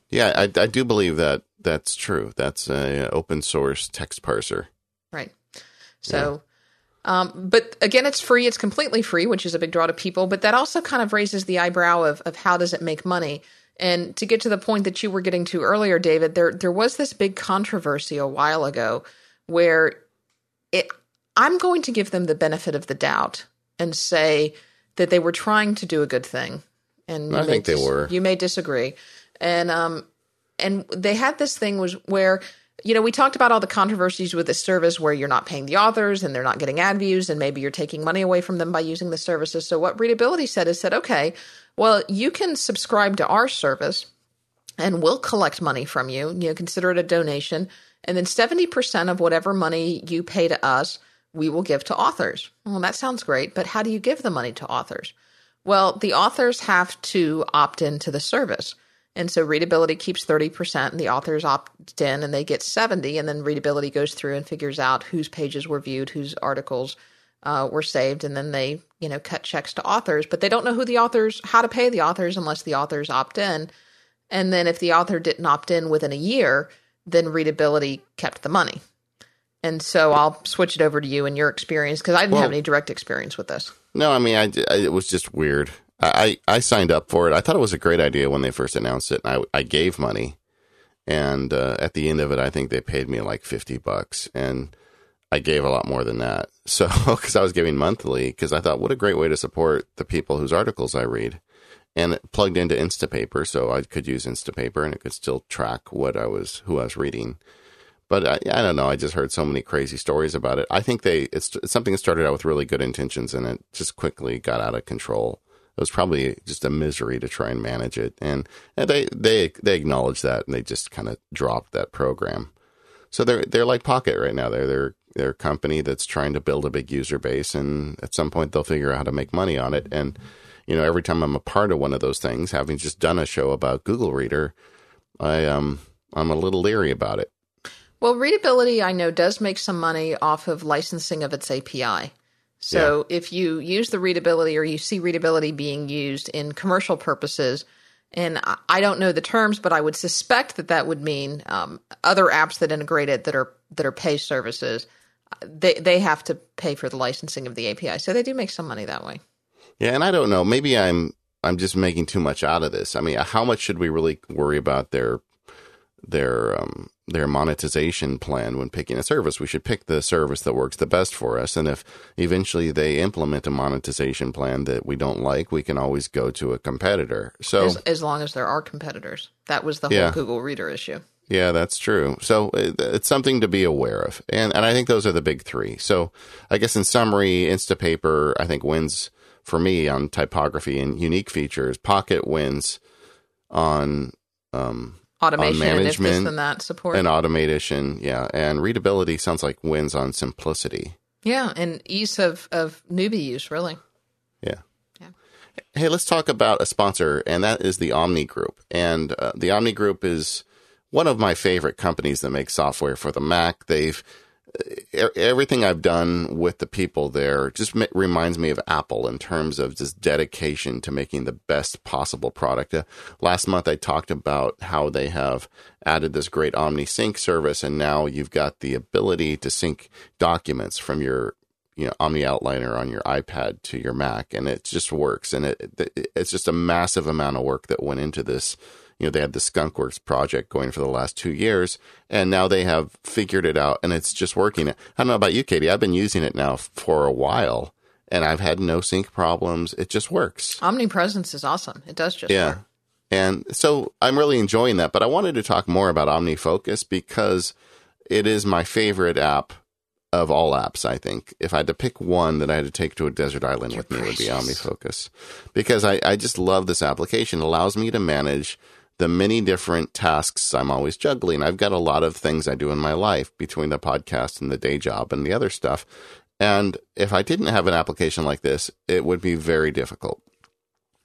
Yeah, I, I do believe that that's true. That's a open source text parser. Right. So, yeah. um, but again, it's free. It's completely free, which is a big draw to people. But that also kind of raises the eyebrow of of how does it make money? And to get to the point that you were getting to earlier, David, there there was this big controversy a while ago where it. I'm going to give them the benefit of the doubt and say that they were trying to do a good thing and I think they were. You may disagree, and um, and they had this thing was where you know we talked about all the controversies with this service where you're not paying the authors and they're not getting ad views and maybe you're taking money away from them by using the services. So what Readability said is said, okay, well you can subscribe to our service and we'll collect money from you. You know, consider it a donation, and then seventy percent of whatever money you pay to us, we will give to authors. Well, that sounds great, but how do you give the money to authors? Well, the authors have to opt into the service. And so readability keeps 30% and the authors opt in and they get 70 and then readability goes through and figures out whose pages were viewed, whose articles uh, were saved and then they, you know, cut checks to authors, but they don't know who the authors how to pay the authors unless the authors opt in. And then if the author didn't opt in within a year, then readability kept the money. And so I'll switch it over to you and your experience because I didn't well, have any direct experience with this. No, I mean, I, I, it was just weird. I, I signed up for it. I thought it was a great idea when they first announced it. I, I gave money, and uh, at the end of it, I think they paid me like fifty bucks, and I gave a lot more than that. So because I was giving monthly, because I thought, what a great way to support the people whose articles I read, and it plugged into Instapaper, so I could use Instapaper, and it could still track what I was who I was reading. But I, I, don't know. I just heard so many crazy stories about it. I think they it's, it's something that started out with really good intentions and it just quickly got out of control. It was probably just a misery to try and manage it, and, and they they they acknowledged that and they just kind of dropped that program. So they're they're like Pocket right now. They're they're they're a company that's trying to build a big user base, and at some point they'll figure out how to make money on it. And you know, every time I'm a part of one of those things, having just done a show about Google Reader, I um I'm a little leery about it. Well, Readability, I know, does make some money off of licensing of its API. So yeah. if you use the readability or you see readability being used in commercial purposes, and I don't know the terms, but I would suspect that that would mean um, other apps that integrate it that are that are pay services, they they have to pay for the licensing of the API. So they do make some money that way. Yeah, and I don't know. Maybe I'm I'm just making too much out of this. I mean, how much should we really worry about their their um, their monetization plan when picking a service. We should pick the service that works the best for us. And if eventually they implement a monetization plan that we don't like, we can always go to a competitor. So as, as long as there are competitors, that was the whole Yeah. Google Reader issue. Yeah, that's true. So it, it's something to be aware of. And and I think those are the big 3. So I guess in summary, Instapaper I think wins for me on typography and unique features. Pocket wins on um Automation this management and that support. and automation, yeah, and readability sounds like wins on simplicity. yeah, and ease of, of newbie use, really. Yeah. Yeah. Hey, let's talk about a sponsor, and that is the Omni Group. And uh, the Omni Group is one of my favorite companies that makes software for the Mac. They've everything I've done with the people there just ma- reminds me of Apple in terms of just dedication to making the best possible product. Uh, last month I talked about how they have added this great Omni Sync service, and now you've got the ability to sync documents from your you know Omni Outliner on your iPad to your Mac, and it just works. And it it's just a massive amount of work that went into this. You know, they had the Skunkworks project going for the last two years, and now they have figured it out, and it's just working. I don't know about you, Katie. I've been using it now for a while, and I've had no sync problems. It just works. Omnipresence is awesome. It does just Yeah. work. And so I'm really enjoying that. But I wanted to talk more about OmniFocus because it is my favorite app of all apps, I think. If I had to pick one that I had to take to a desert island with me, it would be. OmniFocus. Because I, I just love this application. It allows me to manage the many different tasks I'm always juggling. I've got a lot of things I do in my life between the podcast and the day job and the other stuff. And if I didn't have an application like this, it would be very difficult.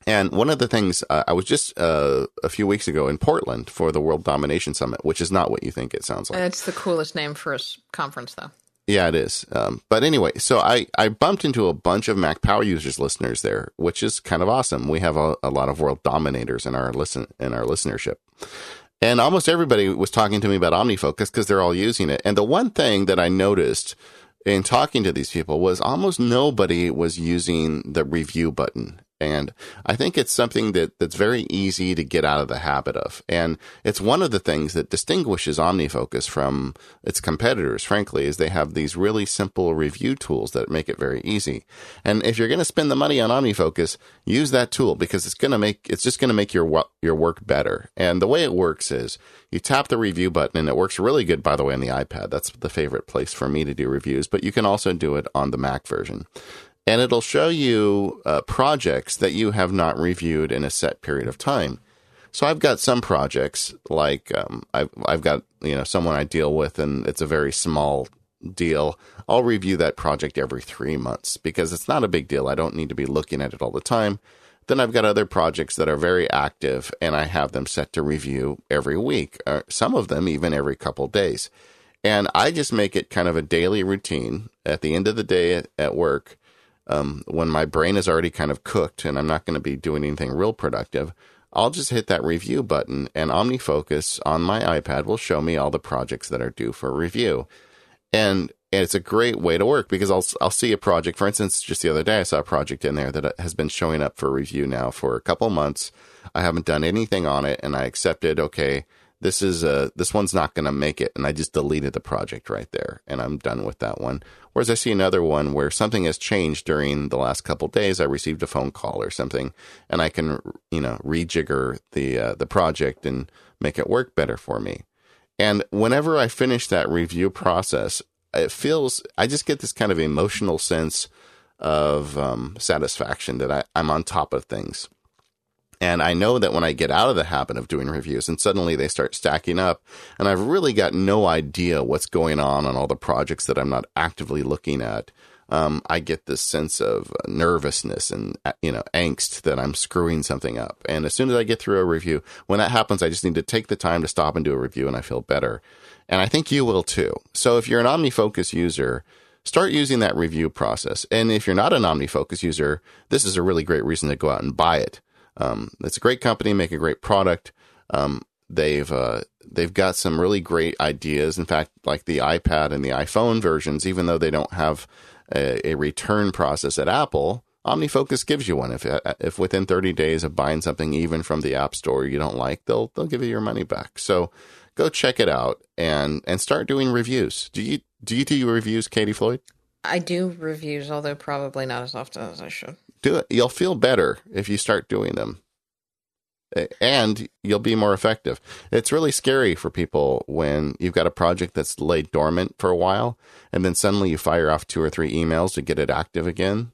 And one of the things uh, I was just uh, a few weeks ago in Portland for the World Domination Summit, which is not what you think it sounds like. It's the coolest name for a conference, though. Yeah, it is. Um, but anyway, so I, I bumped into a bunch of Mac Power Users listeners there, which is kind of awesome. We have a, a lot of world dominators in our listen in our listenership. And almost everybody was talking to me about OmniFocus because they're all using it. And the one thing that I noticed in talking to these people was almost nobody was using the review button. And I think it's something that, that's very easy to get out of the habit of. And it's one of the things that distinguishes OmniFocus from its competitors, frankly, is they have these really simple review tools that make it very easy. And if you're going to spend the money on OmniFocus, use that tool because it's going to make, it's just going to make your, your work better. And the way it works is you tap the review button and it works really good, by the way, on the iPad. That's the favorite place for me to do reviews, but you can also do it on the Mac version and it'll show you uh, projects that you have not reviewed in a set period of time. So I've got some projects like um, I've I've got you know someone I deal with, and it's a very small deal. I'll review that project every three months because it's not a big deal. I don't need to be looking at it all the time. Then I've got other projects that are very active, and I have them set to review every week. Uh, some of them even every couple days, and I just make it kind of a daily routine. At the end of the day at work, um, when my brain is already kind of cooked and I'm not going to be doing anything real productive, I'll just hit that review button and OmniFocus on my iPad will show me all the projects that are due for review. And, and it's a great way to work because I'll, I'll see a project. For instance, just the other day, I saw a project in there that has been showing up for review now for a couple months. I haven't done anything on it and I accepted, okay, this is uh this one's not going to make it and i just deleted the project right there and i'm done with that one whereas i see another one where something has changed during the last couple days i received a phone call or something and i can you know rejigger the uh, the project and make it work better for me. And whenever i finish that review process it feels i just get this kind of emotional sense of um, satisfaction that I, i'm on top of things and I know that when I get out of the habit of doing reviews and suddenly they start stacking up, and I've really got no idea what's going on on all the projects that I'm not actively looking at, um, I get this sense of nervousness and uh, you know angst that I'm screwing something up. And as soon as I get through a review, when that happens, I just need to take the time to stop and do a review, and I feel better. And I think you will too. So if you're an OmniFocus user, start using that review process. And if you're not an OmniFocus user, this is a really great reason to go out and buy it. Um, it's a great company, make a great product. Um, they've uh, they've got some really great ideas. In fact, like the iPad and the iPhone versions, even though they don't have a, a return process at Apple, OmniFocus gives you one. If if within 30 days of buying something, even from the App Store, you don't like, they'll they'll give you your money back. So go check it out and and start doing reviews. Do you do you do reviews, Katie Floyd? I do reviews, although probably not as often as I should. Do it. You'll feel better if you start doing them and you'll be more effective. It's really scary for people when you've got a project that's laid dormant for a while and then suddenly you fire off two or three emails to get it active again.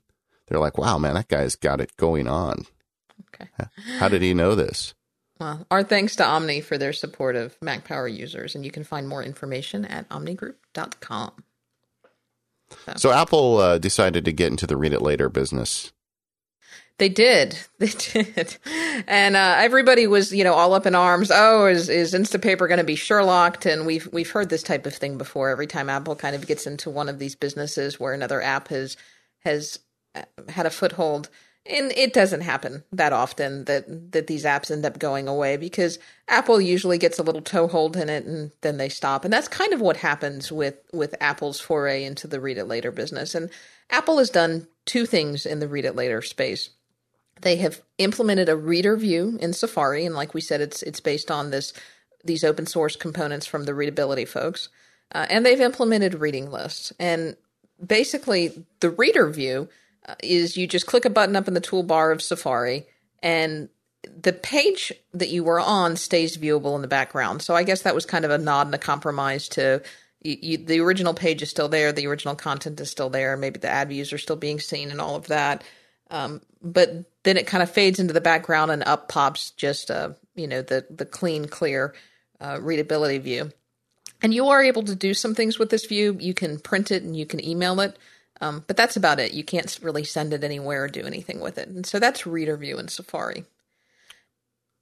They're like, wow, man, that guy's got it going on. Okay. How did he know this? Well, our thanks to Omni for their support of Mac Power users, and you can find more information at omnigroup.com. So, Apple uh, decided to get into the read it later business. They did. They did. And uh, everybody was, you know, all up in arms. Oh, is is Instapaper going to be Sherlocked? And we've we've heard this type of thing before. Every time Apple kind of gets into one of these businesses where another app has has uh, had a foothold, and it doesn't happen that often that that these apps end up going away because Apple usually gets a little toehold in it and then they stop. And that's kind of what happens with with Apple's foray into the read it later business. And Apple has done two things in the read it later space they have implemented a reader view in Safari, and like we said, it's it's based on this these open source components from the readability folks. Uh, and they've implemented reading lists. And basically, the reader view is you just click a button up in the toolbar of Safari, and the page that you were on stays viewable in the background. So I guess that was kind of a nod and a compromise to you, the original page is still there, the original content is still there, maybe the ad views are still being seen, and all of that. Um, but then it kind of fades into the background and up pops just uh, you know the the clean, clear uh, readability view. And you are able to do some things with this view. You can print it and you can email it, um, but that's about it. You can't really send it anywhere or do anything with it. And so that's Reader View in Safari.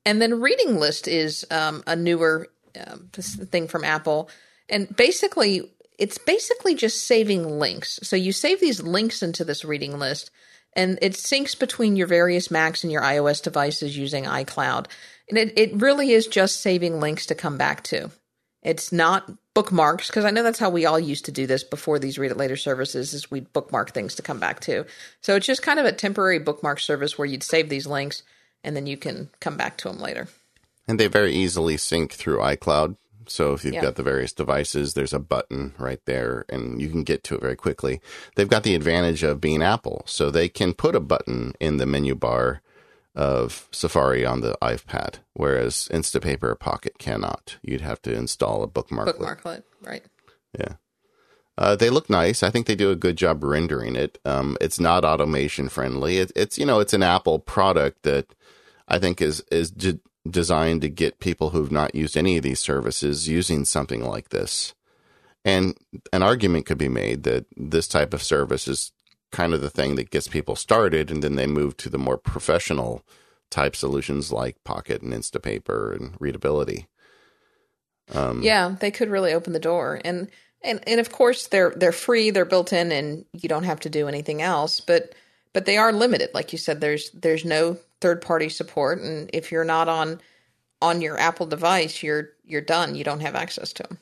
And then Reading List is um, a newer um, thing from Apple, and basically it's basically just saving links. So you save these links into this reading list and it syncs between your various Macs and your iOS devices using iCloud. And it, it really is just saving links to come back to. It's not bookmarks because I know that's how we all used to do this before these read it later services is we'd bookmark things to come back to. So it's just kind of a temporary bookmark service where you'd save these links and then you can come back to them later. And they very easily sync through iCloud. So if you've yeah. got the various devices, there's a button right there and you can get to it very quickly. They've got the advantage of being Apple. So they can put a button in the menu bar of Safari on the iPad, whereas Instapaper Pocket cannot. You'd have to install a bookmarklet. Bookmarklet, right. Yeah. Uh, they look nice. I think they do a good job rendering it. Um, it's not automation friendly. It, it's you know it's an Apple product that I think is is designed to get people who've not used any of these services using something like this. And an argument could be made that this type of service is kind of the thing that gets people started, and then they move to the more professional type solutions like Pocket and Instapaper and Readability. Um, yeah, they could really open the door, and and and of course they're they're free, they're built in, and you don't have to do anything else. But but they are limited, like you said. There's there's no third party support, and if you're not on on your Apple device, you're you're done. You don't have access to them.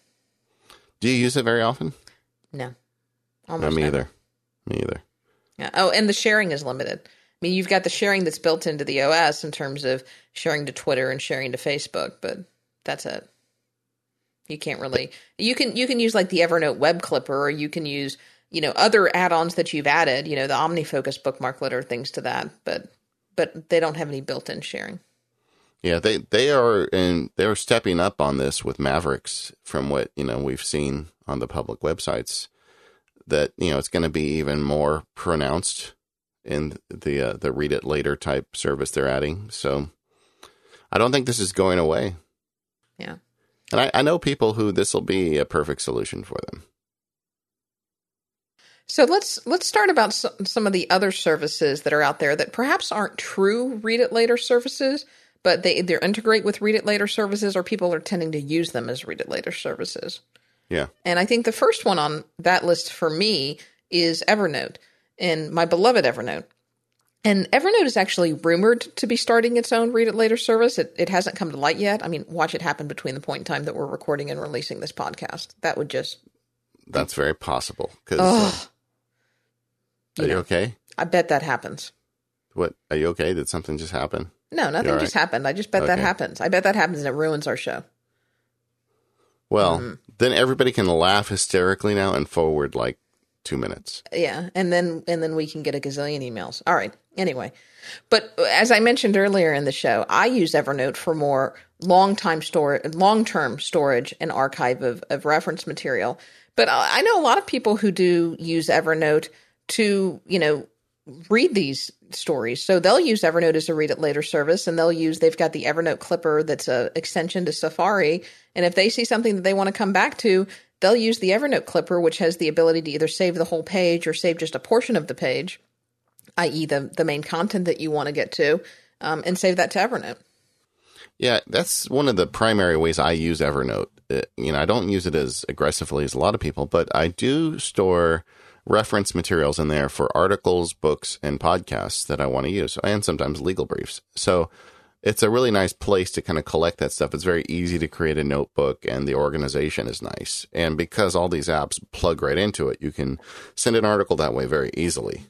Do you use it very often? No, almost. No, me never. either. Me either. Yeah. Oh, and the sharing is limited. I mean, you've got the sharing that's built into the OS in terms of sharing to Twitter and sharing to Facebook, but that's it. You can't really. You can you can use like the Evernote web clipper, or you can use you know other add-ons that you've added. You know the OmniFocus bookmarklet or things to that, but but they don't have any built-in sharing. Yeah, they they are and they're stepping up on this with Mavericks from what, you know, we've seen on the public websites that, you know, it's going to be even more pronounced in the uh, the read it later type service they're adding. So I don't think this is going away. Yeah. And I, I know people who this will be a perfect solution for them. So let's let's start about some of the other services that are out there that perhaps aren't true read it later services, but they either integrate with read it later services or people are tending to use them as read it later services. Yeah. And I think the first one on that list for me is Evernote and my beloved Evernote. And Evernote is actually rumored to be starting its own read it later service. It, it hasn't come to light yet. I mean, watch it happen between the point in time that we're recording and releasing this podcast. That would just. That's very possible. Because uh, are you, know, okay? I bet that happens. What? Are you okay? Did something just happen? No, nothing just right? happened. I just bet that happens. I bet that happens and it ruins our show. Well, Mm-hmm. then everybody can laugh hysterically now and forward like two minutes. Yeah, and then and then we can get a gazillion emails. All right. Anyway, but as I mentioned earlier in the show, I use Evernote for more long time store, long term storage and archive of, of reference material. But I I know a lot of people who do use Evernote to you know read these stories. So they'll use Evernote as a read it later service and they'll use they've got the Evernote Clipper that's a extension to Safari and if they see something that they want to come back to, they'll use the Evernote Clipper which has the ability to either save the whole page or save just a portion of the page, i.e. the the main content that you want to get to, um, and save that to Evernote. Yeah, that's one of the primary ways I use Evernote. Uh, you know, I don't use it as aggressively as a lot of people, but I do store reference materials in there for articles, books, and podcasts that I want to use, and sometimes legal briefs. So it's a really nice place to kind of collect that stuff. It's very easy to create a notebook, and the organization is nice. And because all these apps plug right into it, you can send an article that way very easily.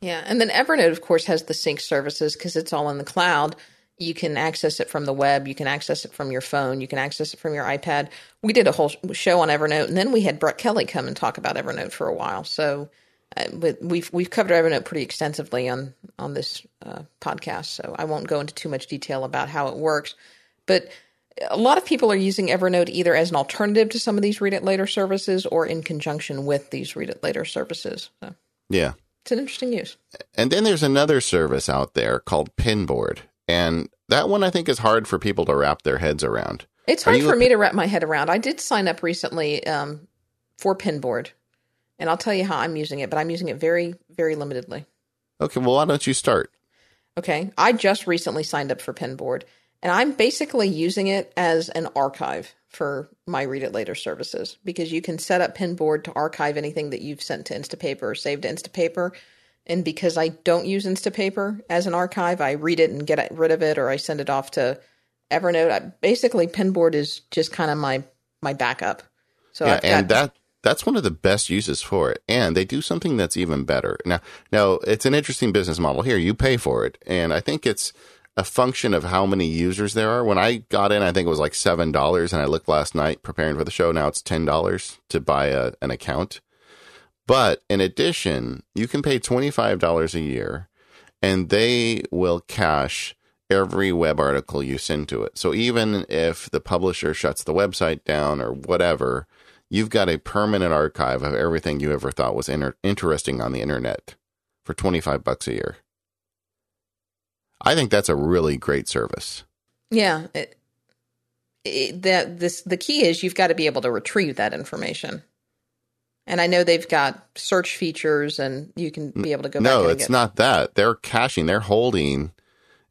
Yeah, and then Evernote, of course, has the sync services because it's all in the cloud. You can access it from the web. You can access it from your phone. You can access it from your iPad. We did a whole show on Evernote, and then we had Brett Kelly come and talk about Evernote for a while. So, uh, but we've we've covered Evernote pretty extensively on on this uh, podcast. So I won't go into too much detail about how it works. But a lot of people are using Evernote either as an alternative to some of these read it later services or in conjunction with these read it later services. So Yeah. it's an interesting use. And then there's another service out there called Pinboard. And that one I think is hard for people to wrap their heads around. It's hard for me to wrap my head around. I did sign up recently um, for Pinboard, and I'll tell you how I'm using it, but I'm using it very, very limitedly. Okay, well, why don't you start? Okay. I just recently signed up for Pinboard, and I'm basically using it as an archive for my Read It Later services because you can set up Pinboard to archive anything that you've sent to Instapaper or saved to Instapaper. And because I don't use Instapaper as an archive, I read it and get rid of it or I send it off to Evernote. I, basically, Pinboard is just kind of my my backup. So yeah, got, and that that's one of the best uses for it. And they do something that's even better. Now, now it's an interesting business model here. You pay for it, and I think it's a function of how many users there are. When I got in, I think it was like seven dollars, and I looked last night preparing for the show. Now it's ten dollars to buy a, an account. But in addition, you can pay twenty five dollars a year, and they will cache every web article you send to it. So even if the publisher shuts the website down or whatever, you've got a permanent archive of everything you ever thought was inter- interesting on the internet for 25 bucks a year. I think that's a really great service. yeah, it, it, that this the key is you've got to be able to retrieve that information. And I know they've got search features, and you can be able to go back. No, it's not that. They're caching, they're holding.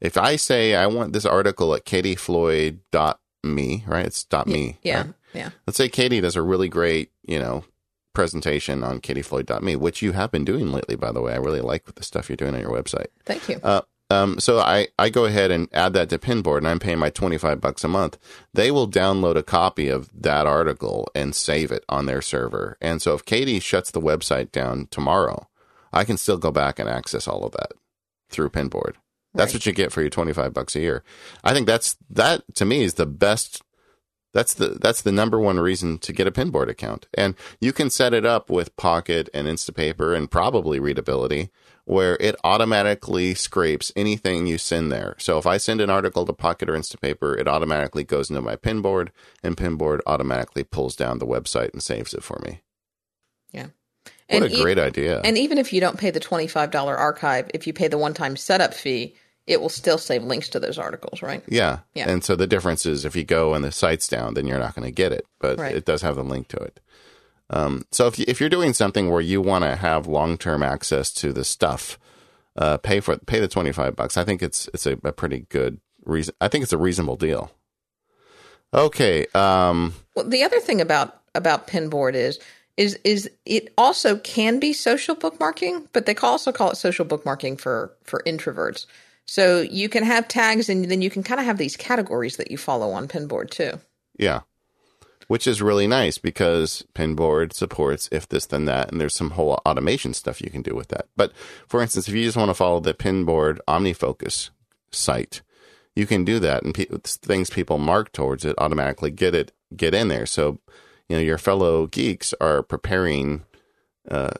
If I say I want this article at katiefloyd.me, right? It's dot .me. Yeah, right? yeah. Let's say Katie does a really great, you know, presentation on katiefloyd.me, which you have been doing lately, by the way. I really like the stuff you're doing on your website. Thank you. Uh, um, so I, I go ahead and add that to Pinboard and I'm paying my 25 bucks a month. They will download a copy of that article and save it on their server. And so if Katie shuts the website down tomorrow, I can still go back and access all of that through Pinboard. That's Right. what you get for your 25 bucks a year. I think that's, that to me is the best that's the that's the number one reason to get a Pinboard account. And you can set it up with Pocket and Instapaper and probably Readability where it automatically scrapes anything you send there. So if I send an article to Pocket or Instapaper, it automatically goes into my Pinboard and Pinboard automatically pulls down the website and saves it for me. yeah. What and a e- great idea. And even if you don't pay the $25 archive, if you pay the one time setup fee, it will still save links to those articles, right? yeah. Yeah. And so the difference is if you go and the site's down, then you're not going to get it, but Right. it does have the link to it. Um, so if you, if you're doing something where you want to have long term access to the stuff, uh, pay for pay the twenty five bucks. I think it's it's a, a pretty good reason. I think it's a reasonable deal. Okay. Um, Well, the other thing about about Pinboard is is is it also can be social bookmarking, but they also call it social bookmarking for for introverts. So you can have tags, and then you can kind of have these categories that you follow on Pinboard too. yeah. Which is really nice because Pinboard supports if this then that, and there's some whole automation stuff you can do with that. But for instance, if you just want to follow the Pinboard OmniFocus site, you can do that, and pe- things people mark towards it automatically get it get in there. So you know your fellow geeks are preparing. Uh,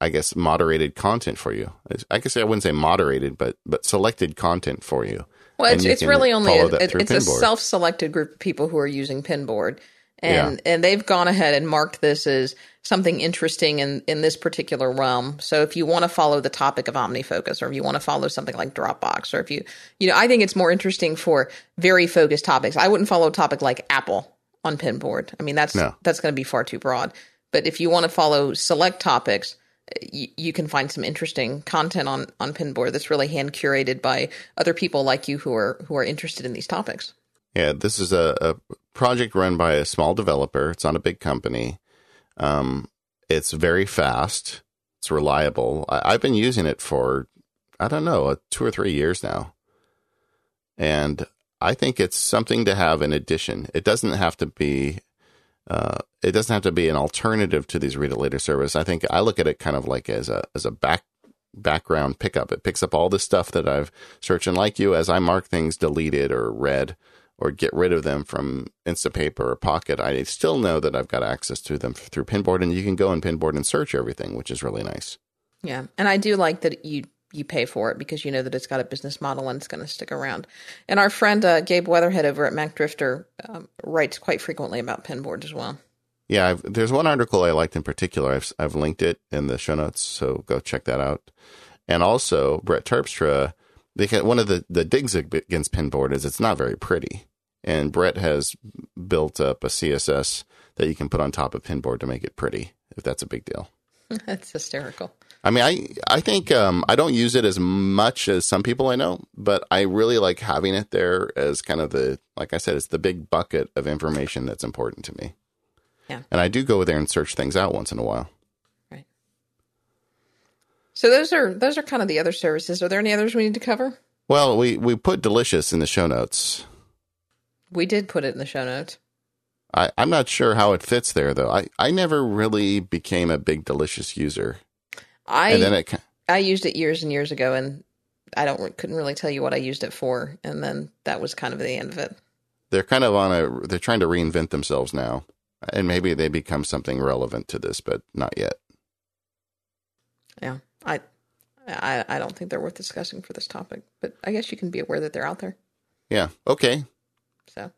I guess moderated content for you. I guess I wouldn't say moderated, but but selected content for you. Well, it's, it's really only a, it's Pinboard. a self-selected group of people who are using Pinboard, and yeah. and they've gone ahead and marked this as something interesting in in this particular realm. So if you want to follow the topic of OmniFocus, or if you want to follow something like Dropbox, or if you you know, I think it's more interesting for very focused topics. I wouldn't follow a topic like Apple on Pinboard. I mean, that's no. that's going to be far too broad. But if you want to follow select topics, you, you, can find some interesting content on on Pinboard that's really hand curated by other people like you who are who are interested in these topics. Yeah, this is a, a project run by a small developer. It's not a big company. Um, it's very fast. It's reliable. I, have been using it for I don't know two or three years now, and I think it's something to have in addition. It doesn't have to be. Uh, it doesn't have to be an alternative to these read it later service. I think I look at it kind of like as a as a back background pickup. It picks up all the stuff that I've searched and like you as I mark things deleted or read or get rid of them from Instapaper or Pocket, I still know that I've got access to them through Pinboard, and you can go in Pinboard and search everything, which is really nice. Yeah, and I do like that you you pay for it because you know that it's got a business model and it's going to stick around. And our friend uh, Gabe Weatherhead over at MacDrifter um, writes quite frequently about Pinboard as well. Yeah, I've, there's one article I liked in particular. I've I've linked it in the show notes, so go check that out. And also, Brett Terpstra, can, one of the, the digs against Pinboard is it's not very pretty. And Brett has built up a CSS that you can put on top of Pinboard to make it pretty, if that's a big deal. that's hysterical. I mean, I I think um, I don't use it as much as some people I know, but I really like having it there as kind of the like I said, it's the big bucket of information that's important to me. Yeah, and I do go there and search things out once in a while. So those are those are kind of the other services. Are there any others we need to cover? Well, we we put Delicious in the show notes. We did put it in the show notes. I, I'm not sure how it fits there though. I, I never really became a big delicious user. I and then it, I used it years and years ago, and I don't couldn't really tell you what I used it for, and then that was kind of the end of it. They're kind of on a they're trying to reinvent themselves now, and maybe they become something relevant to this, but not yet. Yeah, I I I don't think they're worth discussing for this topic, but I guess you can be aware that they're out there. Yeah. Okay. So,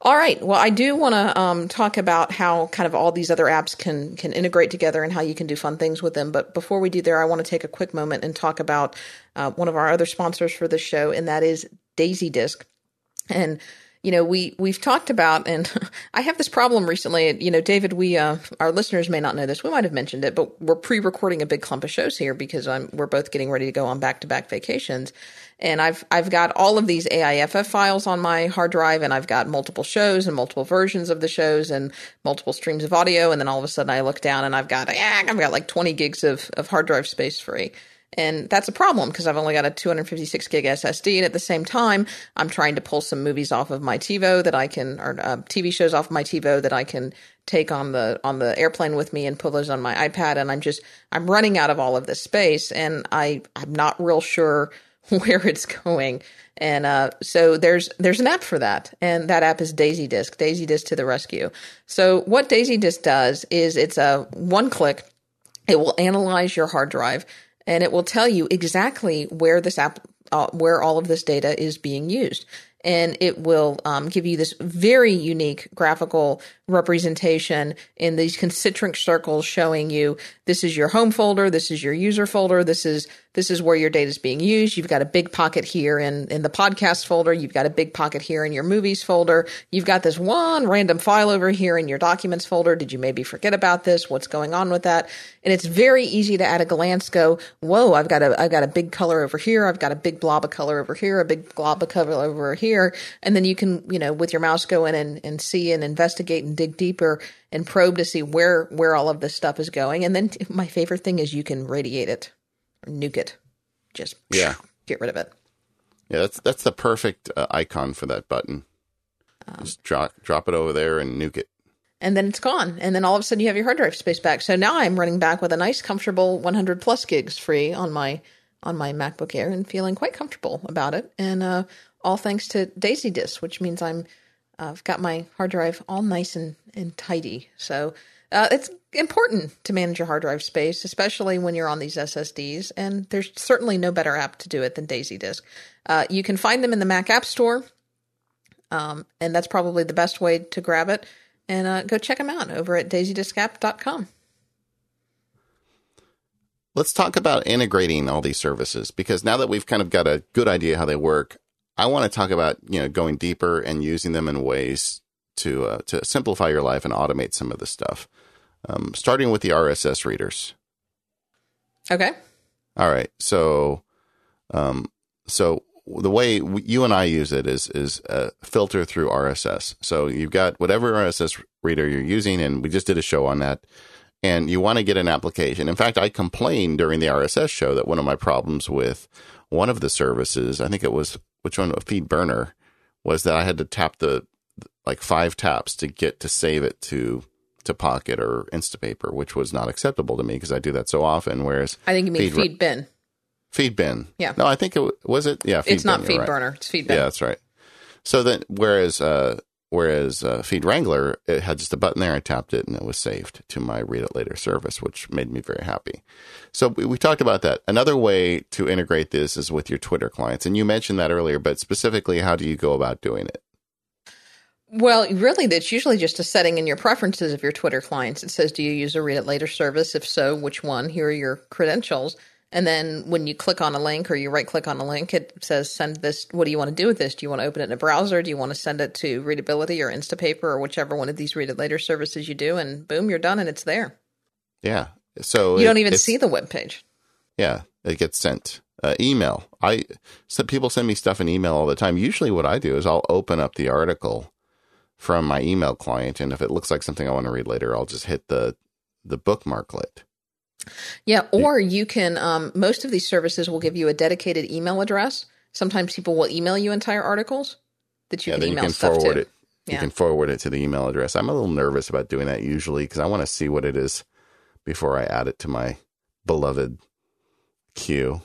all right. Well, I do want to um, talk about how kind of all these other apps can can integrate together and how you can do fun things with them. But before we do there, I want to take a quick moment and talk about uh, one of our other sponsors for the show, and that is DaisyDisk. And you know, we we've talked about, and I have this problem recently. You know, David, we uh, our listeners may not know this. We might have mentioned it, but we're pre-recording a big clump of shows here because I'm we're both getting ready to go on back-to-back vacations, and I've I've got all of these AIFF files on my hard drive, and I've got multiple shows and multiple versions of the shows and multiple streams of audio, and then all of a sudden I look down and I've got I've got like 20 gigs of of hard drive space free. And that's a problem because I've only got a 256 gig SSD. And at the same time, I'm trying to pull some movies off of my TiVo that I can, or uh, TV shows off of my TiVo that I can take on the, on the airplane with me and put those on my iPad. And I'm just, I'm running out of all of this space and I, I'm not real sure where it's going. And uh, so there's there's an app for that, and that app is DaisyDisk. Daisy Disk to the rescue. So what DaisyDisk does is it's a one click. It will analyze your hard drive and it will tell you exactly where this app, uh, where all of this data is being used. And it will um, give you this very unique graphical representation in these concentric circles showing you this is your home folder, this is your user folder, this is this is where your data is being used. You've got a big pocket here in, in the podcast folder. You've got a big pocket here in your movies folder. You've got this one random file over here in your documents folder. Did you maybe forget about this? What's going on with that? And it's very easy to at a glance go, whoa, I've got a, I've got a big color over here. I've got a big blob of color over here, a big blob of color over here. And then you can, you know, with your mouse go in and, and see and investigate and dig deeper and probe to see where, where all of this stuff is going. And then my favorite thing is you can radiate it nuke it. Just yeah, get rid of it. Yeah, that's that's the perfect uh, icon for that button. Um, Just drop drop it over there and nuke it. and then it's gone. And then all of a sudden you have your hard drive space back. So now I'm running back with a nice, comfortable 100 plus gigs free on my on my MacBook Air and feeling quite comfortable about it. And uh, all thanks to DaisyDisk, which means I'm I've got my hard drive all nice and and tidy. So uh, it's important to manage your hard drive space, especially when you're on these SSDs. And there's certainly no better app to do it than DaisyDisk. Uh, you can find them in the Mac App Store, um, and that's probably the best way to grab it. And uh, go check them out over at daisydiskapp.com. Let's talk about integrating all these services because now that we've kind of got a good idea how they work, I want to talk about you know going deeper and using them in ways to uh, to simplify your life and automate some of the stuff. Um, starting with the RSS readers. Okay. All right. So, um, so the way we, you and I use it is is a filter through RSS. So you've got whatever RSS reader you're using, and we just did a show on that. And you want to get an application. In fact, I complained during the RSS show that one of my problems with one of the services, I think it was which one, of Feed Burner was that I had to tap the like five taps to get to save it to to Pocket or Instapaper, which was not acceptable to me because I do that so often. Whereas I think you mean feed, bin. Feedbin. Yeah. No, I think it was it. Yeah. Feed it's not FeedBurner. Right. It's Feedbin. Yeah, that's right. So then, whereas uh, whereas uh, Feed Wrangler, it had just a button there. I tapped it and it was saved to my Read It Later service, which made me very happy. So we, we talked about that. Another way to integrate this is with your Twitter clients, and you mentioned that earlier. But specifically, how do you go about doing it? Well, really, that's usually just a setting in your preferences of your Twitter clients. It says, Do you use a read it later service? If so, which one? Here are your credentials. And then when you click on a link or you right click on a link, it says, Send this. What do you want to do with this? Do you want to open it in a browser? Do you want to send it to Readability or Instapaper or whichever one of these read it later services you do? And boom, you're done and it's there. Yeah. So you it, don't even see the web page. Yeah. It gets sent. Uh, email. I so people send me stuff in email all the time. Usually, what I do is I'll open up the article from my email client, and if it looks like something I want to read later, I'll just hit the the bookmarklet. Yeah, or you can. Um, most of these services will give you a dedicated email address. Sometimes people will email you entire articles that you yeah, can email you can stuff forward to. It. You yeah. can forward it to the email address. I'm a little nervous about doing that usually because I want to see what it is before I add it to my beloved queue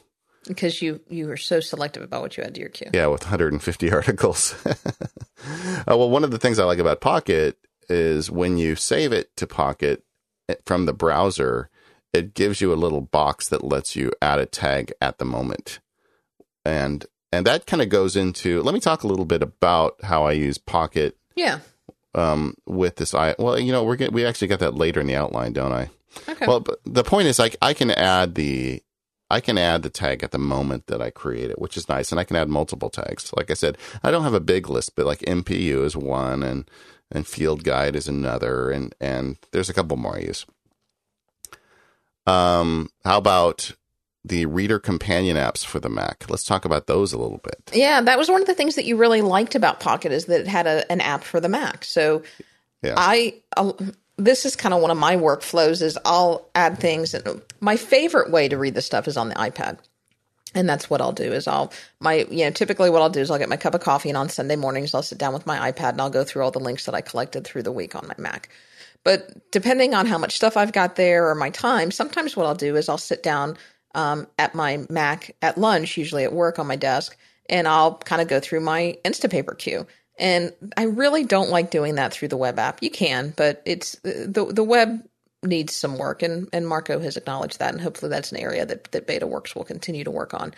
because you you are so selective about what you add to your queue. Yeah, with 150 articles. uh, well, one of the things I like about Pocket is when you save it to Pocket eh, from the browser, it gives you a little box that lets you add a tag at the moment, and and that kind of goes into. Let me talk a little bit about how I use Pocket. Yeah. Um, with this, I well, you know, we're get, we actually got that later in the outline, don't I? Okay. Well, but the point is, like, I can add the I can add the tag at the moment that I create it, which is nice. And I can add multiple tags. Like I said, I don't have a big list, but like MPU is one and, and field guide is another. And, and there's a couple more I use. Um, how about the reader companion apps for the Mac? Let's talk about those a little bit. Yeah, that was one of the things that you really liked about Pocket is that it had a, an app for the Mac. So yeah. I, this is kind of one of my workflows is I'll add things and my favorite way to read the stuff is on the iPad. And that's what I'll do is I'll my you know typically what I'll do is I'll get my cup of coffee and on Sunday mornings I'll sit down with my iPad and I'll go through all the links that I collected through the week on my Mac. But depending on how much stuff I've got there or my time, sometimes what I'll do is I'll sit down um, at my Mac at lunch, usually at work on my desk, and I'll kind of go through my Instapaper queue. And I really don't like doing that through the web app. You can, but it's the the web needs some work and, and Marco has acknowledged that and hopefully that's an area that, that BetaWorks will continue to work on.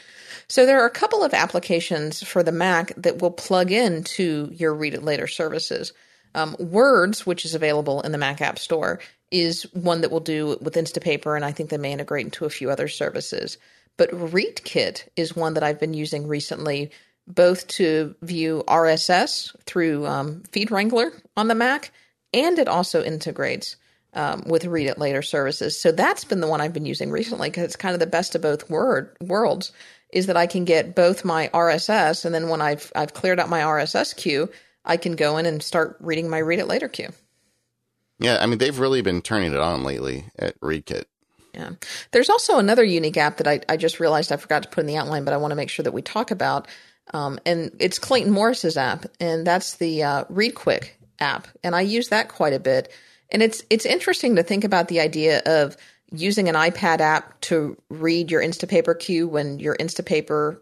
So there are a couple of applications for the Mac that will plug into your read it later services. Um, Words, which is available in the Mac App Store, is one that will do with Instapaper, and I think they may integrate into a few other services. But ReadKit is one that I've been using recently both to view RSS through um, Feed Wrangler on the Mac, and it also integrates um, with Read It Later services. So that's been the one I've been using recently because it's kind of the best of both word, worlds. Is that I can get both my RSS, and then when I've I've cleared out my RSS queue, I can go in and start reading my Read It Later queue. Yeah, I mean they've really been turning it on lately at ReadKit. Yeah. There's also another unique app that I, I just realized I forgot to put in the outline, but I want to make sure that we talk about. Um, and it's Clayton Morris's app, and that's the uh, ReadQuick app, and I use that quite a bit. And it's it's interesting to think about the idea of using an iPad app to read your Instapaper queue when your Instapaper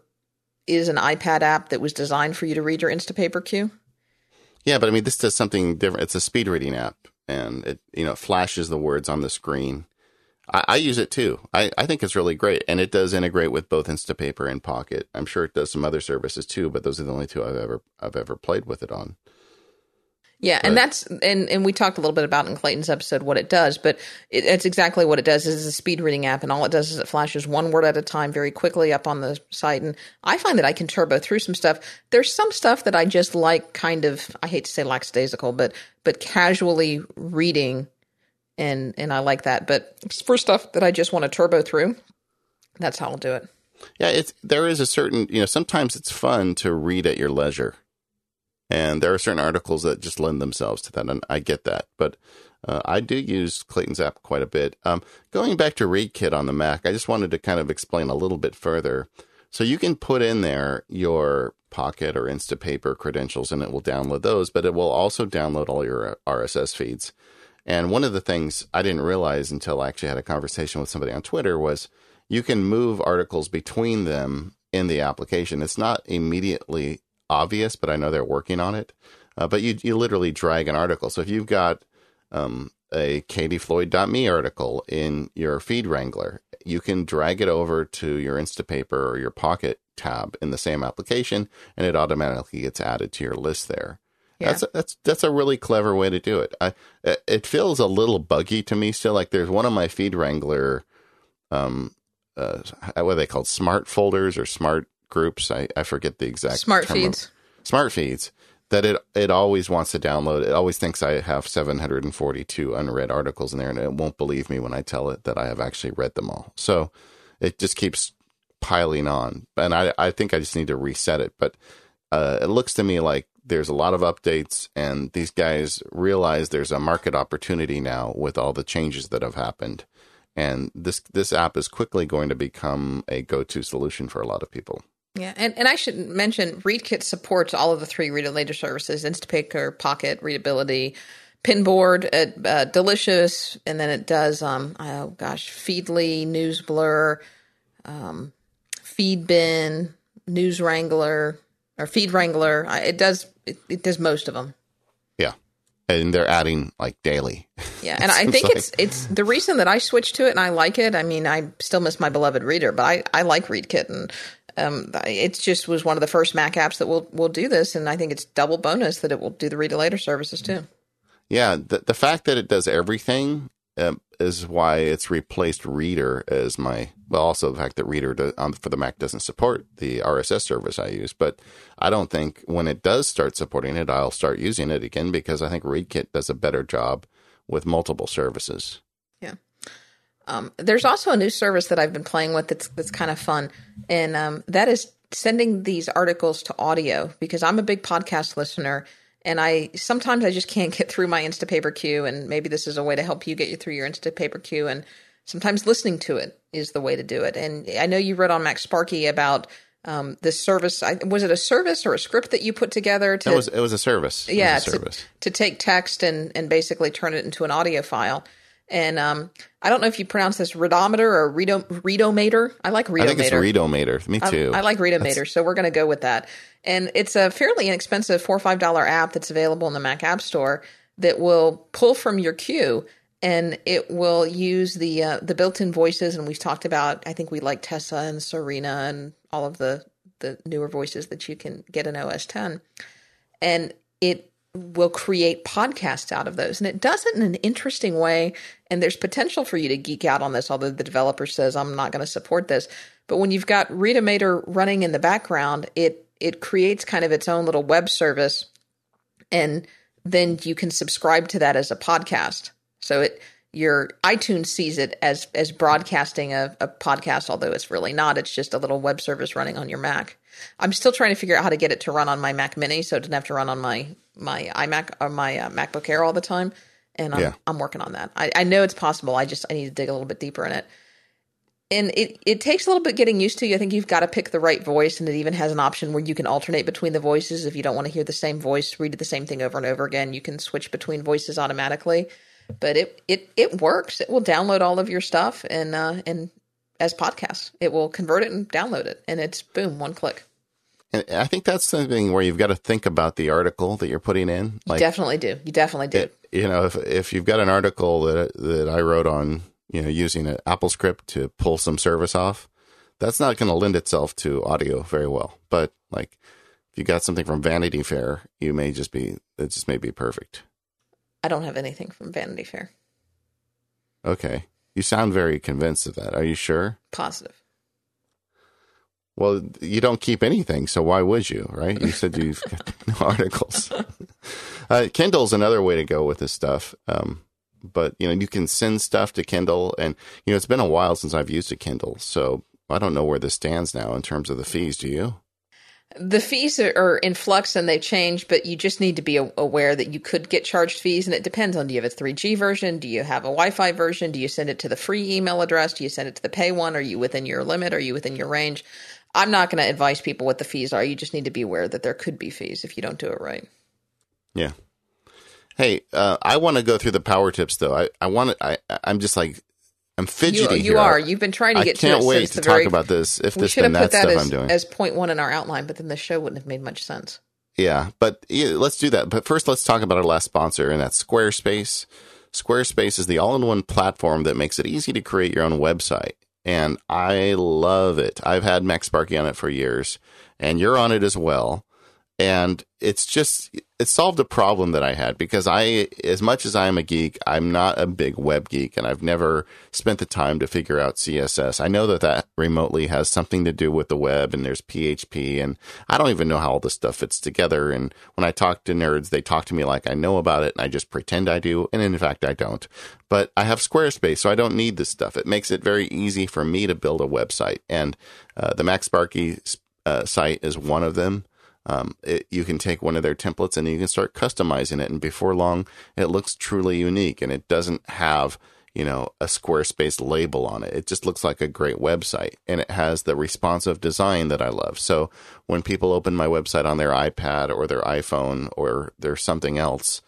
is an iPad app that was designed for you to read your Instapaper queue. Yeah, but I mean, this does something different. It's a speed reading app, and it you know flashes the words on the screen. I, I, use it too. I, I think it's really great, and it does integrate with both Instapaper and Pocket. I'm sure it does some other services too, but those are the only two I've ever I've ever played with it on. Yeah, and that's and and we talked a little bit about in Clayton's episode what it does, but it, it's exactly what it does. Is a speed reading app, and all it does is it flashes one word at a time very quickly up on the site. And I find that I can turbo through some stuff. There's some stuff that I just like, kind of. I hate to say lackadaisical, but but casually reading, and and I like that. But for stuff that I just want to turbo through, that's how I'll do it. Yeah, it's there is a certain you know sometimes it's fun to read at your leisure and there are certain articles that just lend themselves to that, and I get that. But uh, I do use Clayton's app quite a bit. Um, going back to ReadKit on the Mac, I just wanted to kind of explain a little bit further. So you can put in there your Pocket or Instapaper credentials, and it will download those. But it will also download all your uh, RSS feeds. And one of the things I didn't realize until I actually had a conversation with somebody on Twitter was you can move articles between them in the application. It's not immediately obvious, but I know they're working on it. Uh, but you you literally drag an article. So if you've got um, a katiefloyd.me article in your feed wrangler, you can drag it over to your Instapaper or your Pocket tab in the same application, and it automatically gets added to your list there. Yeah. That's a, that's that's a really clever way to do it. I it feels a little buggy to me still. Like there's one of my feed wrangler, um, uh, what are they called? Smart folders or smart groups. I, I forget the exact smart feeds. Of, smart feeds that it it always wants to download. It always thinks I have 742 unread articles in there, and it won't believe me when I tell it that I have actually read them all. So it just keeps piling on, and I I think I just need to reset it. But uh, it looks to me like there's a lot of updates, and these guys realize there's a market opportunity now with all the changes that have happened. And this this app is quickly going to become a go to solution for a lot of people. Yeah, and, and I should mention ReadKit supports all of the three read later services: Instapaper, Pocket, Readability, Pinboard, uh, uh, Delicious, and then it does um oh gosh, Feedly, NewsBlur, um, Feedbin, News Wrangler, or Feed Wrangler. It does it, it does most of them. Yeah, and they're adding like daily. Yeah, and I think like. it's it's the reason that I switched to it and I like it. I mean, I still miss my beloved reader, but I I like ReadKit and um, it just was one of the first Mac apps that will will do this, and I think it's double bonus that it will do the read later services too. Yeah, the the fact that it does everything um, is why it's replaced Reeder as my well. Also, the fact that Reeder do, um, for the Mac doesn't support the RSS service I use, but I don't think when it does start supporting it, I'll start using it again because I think ReadKit does a better job with multiple services. Um, there's also a new service that I've been playing with that's that's kind of fun, and um, that is sending these articles to audio because I'm a big podcast listener, and I sometimes I just can't get through my Instapaper queue, and maybe this is a way to help you get you through your Instapaper queue, and sometimes listening to it is the way to do it. And I know you read on MacSparky about um, this service. I, was it a service or a script that you put together? To, it was it was a service. Yeah, a service. To, to, take text and and basically turn it into an audio file. And um, I don't know if you pronounce this Redometer or Redo, Redomator. I like Redomator. I think it's Redomator. Me too. I, I like Redomator, that's... so we're going to go with that. And it's a fairly inexpensive four or five dollar app that's available in the Mac App Store that will pull from your queue and it will use the uh, the built-in voices. And we've talked about. I think we like Tessa and Serena and all of the the newer voices that you can get in OS 10. And it will create podcasts out of those. And it does it in an interesting way. And there's potential for you to geek out on this, although the developer says, I'm not going to support this. But when you've got Readomator running in the background, it it creates kind of its own little web service. And then you can subscribe to that as a podcast. So it your iTunes sees it as as broadcasting a, a podcast, although it's really not. It's just a little web service running on your Mac. I'm still trying to figure out how to get it to run on my Mac Mini, so it doesn't have to run on my my iMac or my uh, MacBook Air all the time. And I'm yeah. I'm working on that. I, I know it's possible. I just I need to dig a little bit deeper in it. and it, it takes a little bit getting used to. You. I think you've got to pick the right voice, and it even has an option where you can alternate between the voices. If you don't want to hear the same voice, read the same thing over and over again, you can switch between voices automatically. But it it it works. It will download all of your stuff and uh, and as podcasts, it will convert it and download it, and it's boom, one click. And I think that's something where you've got to think about the article that you're putting in. Like, you definitely do. You definitely do. It, you know, if if you've got an article that that I wrote on you know, using an Apple script to pull some service off, that's not going to lend itself to audio very well. But like, if you got something from Vanity Fair, you may just be it just may be perfect. I don't have anything from Vanity Fair. Okay, you sound very convinced of that. Are you sure? Positive. Well, you don't keep anything, so why would you, right? You said you've got no articles. uh, Kindle's another way to go with this stuff. Um, but you know you can send stuff to Kindle, and you know it's been a while since I've used a Kindle, so I don't know where this stands now in terms of the fees. Do you? The fees are in flux and they've changed, but you just need to be aware that you could get charged fees, and it depends on do you have a 3G version, do you have a Wi-Fi version, do you send it to the free email address, do you send it to the pay one, are you within your limit, are you within your range? I'm not going to advise people what the fees are. You just need to be aware that there could be fees if you don't do it right. Yeah, Hey, uh, I want to go through the power tips though. I, I want to, I, I'm just like, I'm fidgety. You, you are. You've been trying to get I can't to wait to talk very, about this. If this been that, that stuff as, I'm doing as point one in our outline, but then the show wouldn't have made much sense. Yeah, but yeah, let's do that. But first, let's talk about our last sponsor, and that's Squarespace. Squarespace is the all-in-one platform that makes it easy to create your own website, and I love it. I've had MacSparky on it for years, and you're on it as well and it's just it solved a problem that I had because I as much as I'm a geek, I'm not a big web geek and I've never spent the time to figure out CSS. I know that that remotely has something to do with the web and there's PHP and I don't even know how all this stuff fits together and when I talk to nerds, they talk to me like I know about it and I just pretend I do and in fact I don't. But I have Squarespace, so I don't need this stuff. It makes it very easy for me to build a website and uh, the MacSparky uh, site is one of them um, it, you can take one of their templates and you can start customizing it. And before long, it looks truly unique and it doesn't have, you know, a Squarespace label on it. It just looks like a great website and it has the responsive design that I love. So when people open my website on their iPad or their iPhone or their something else,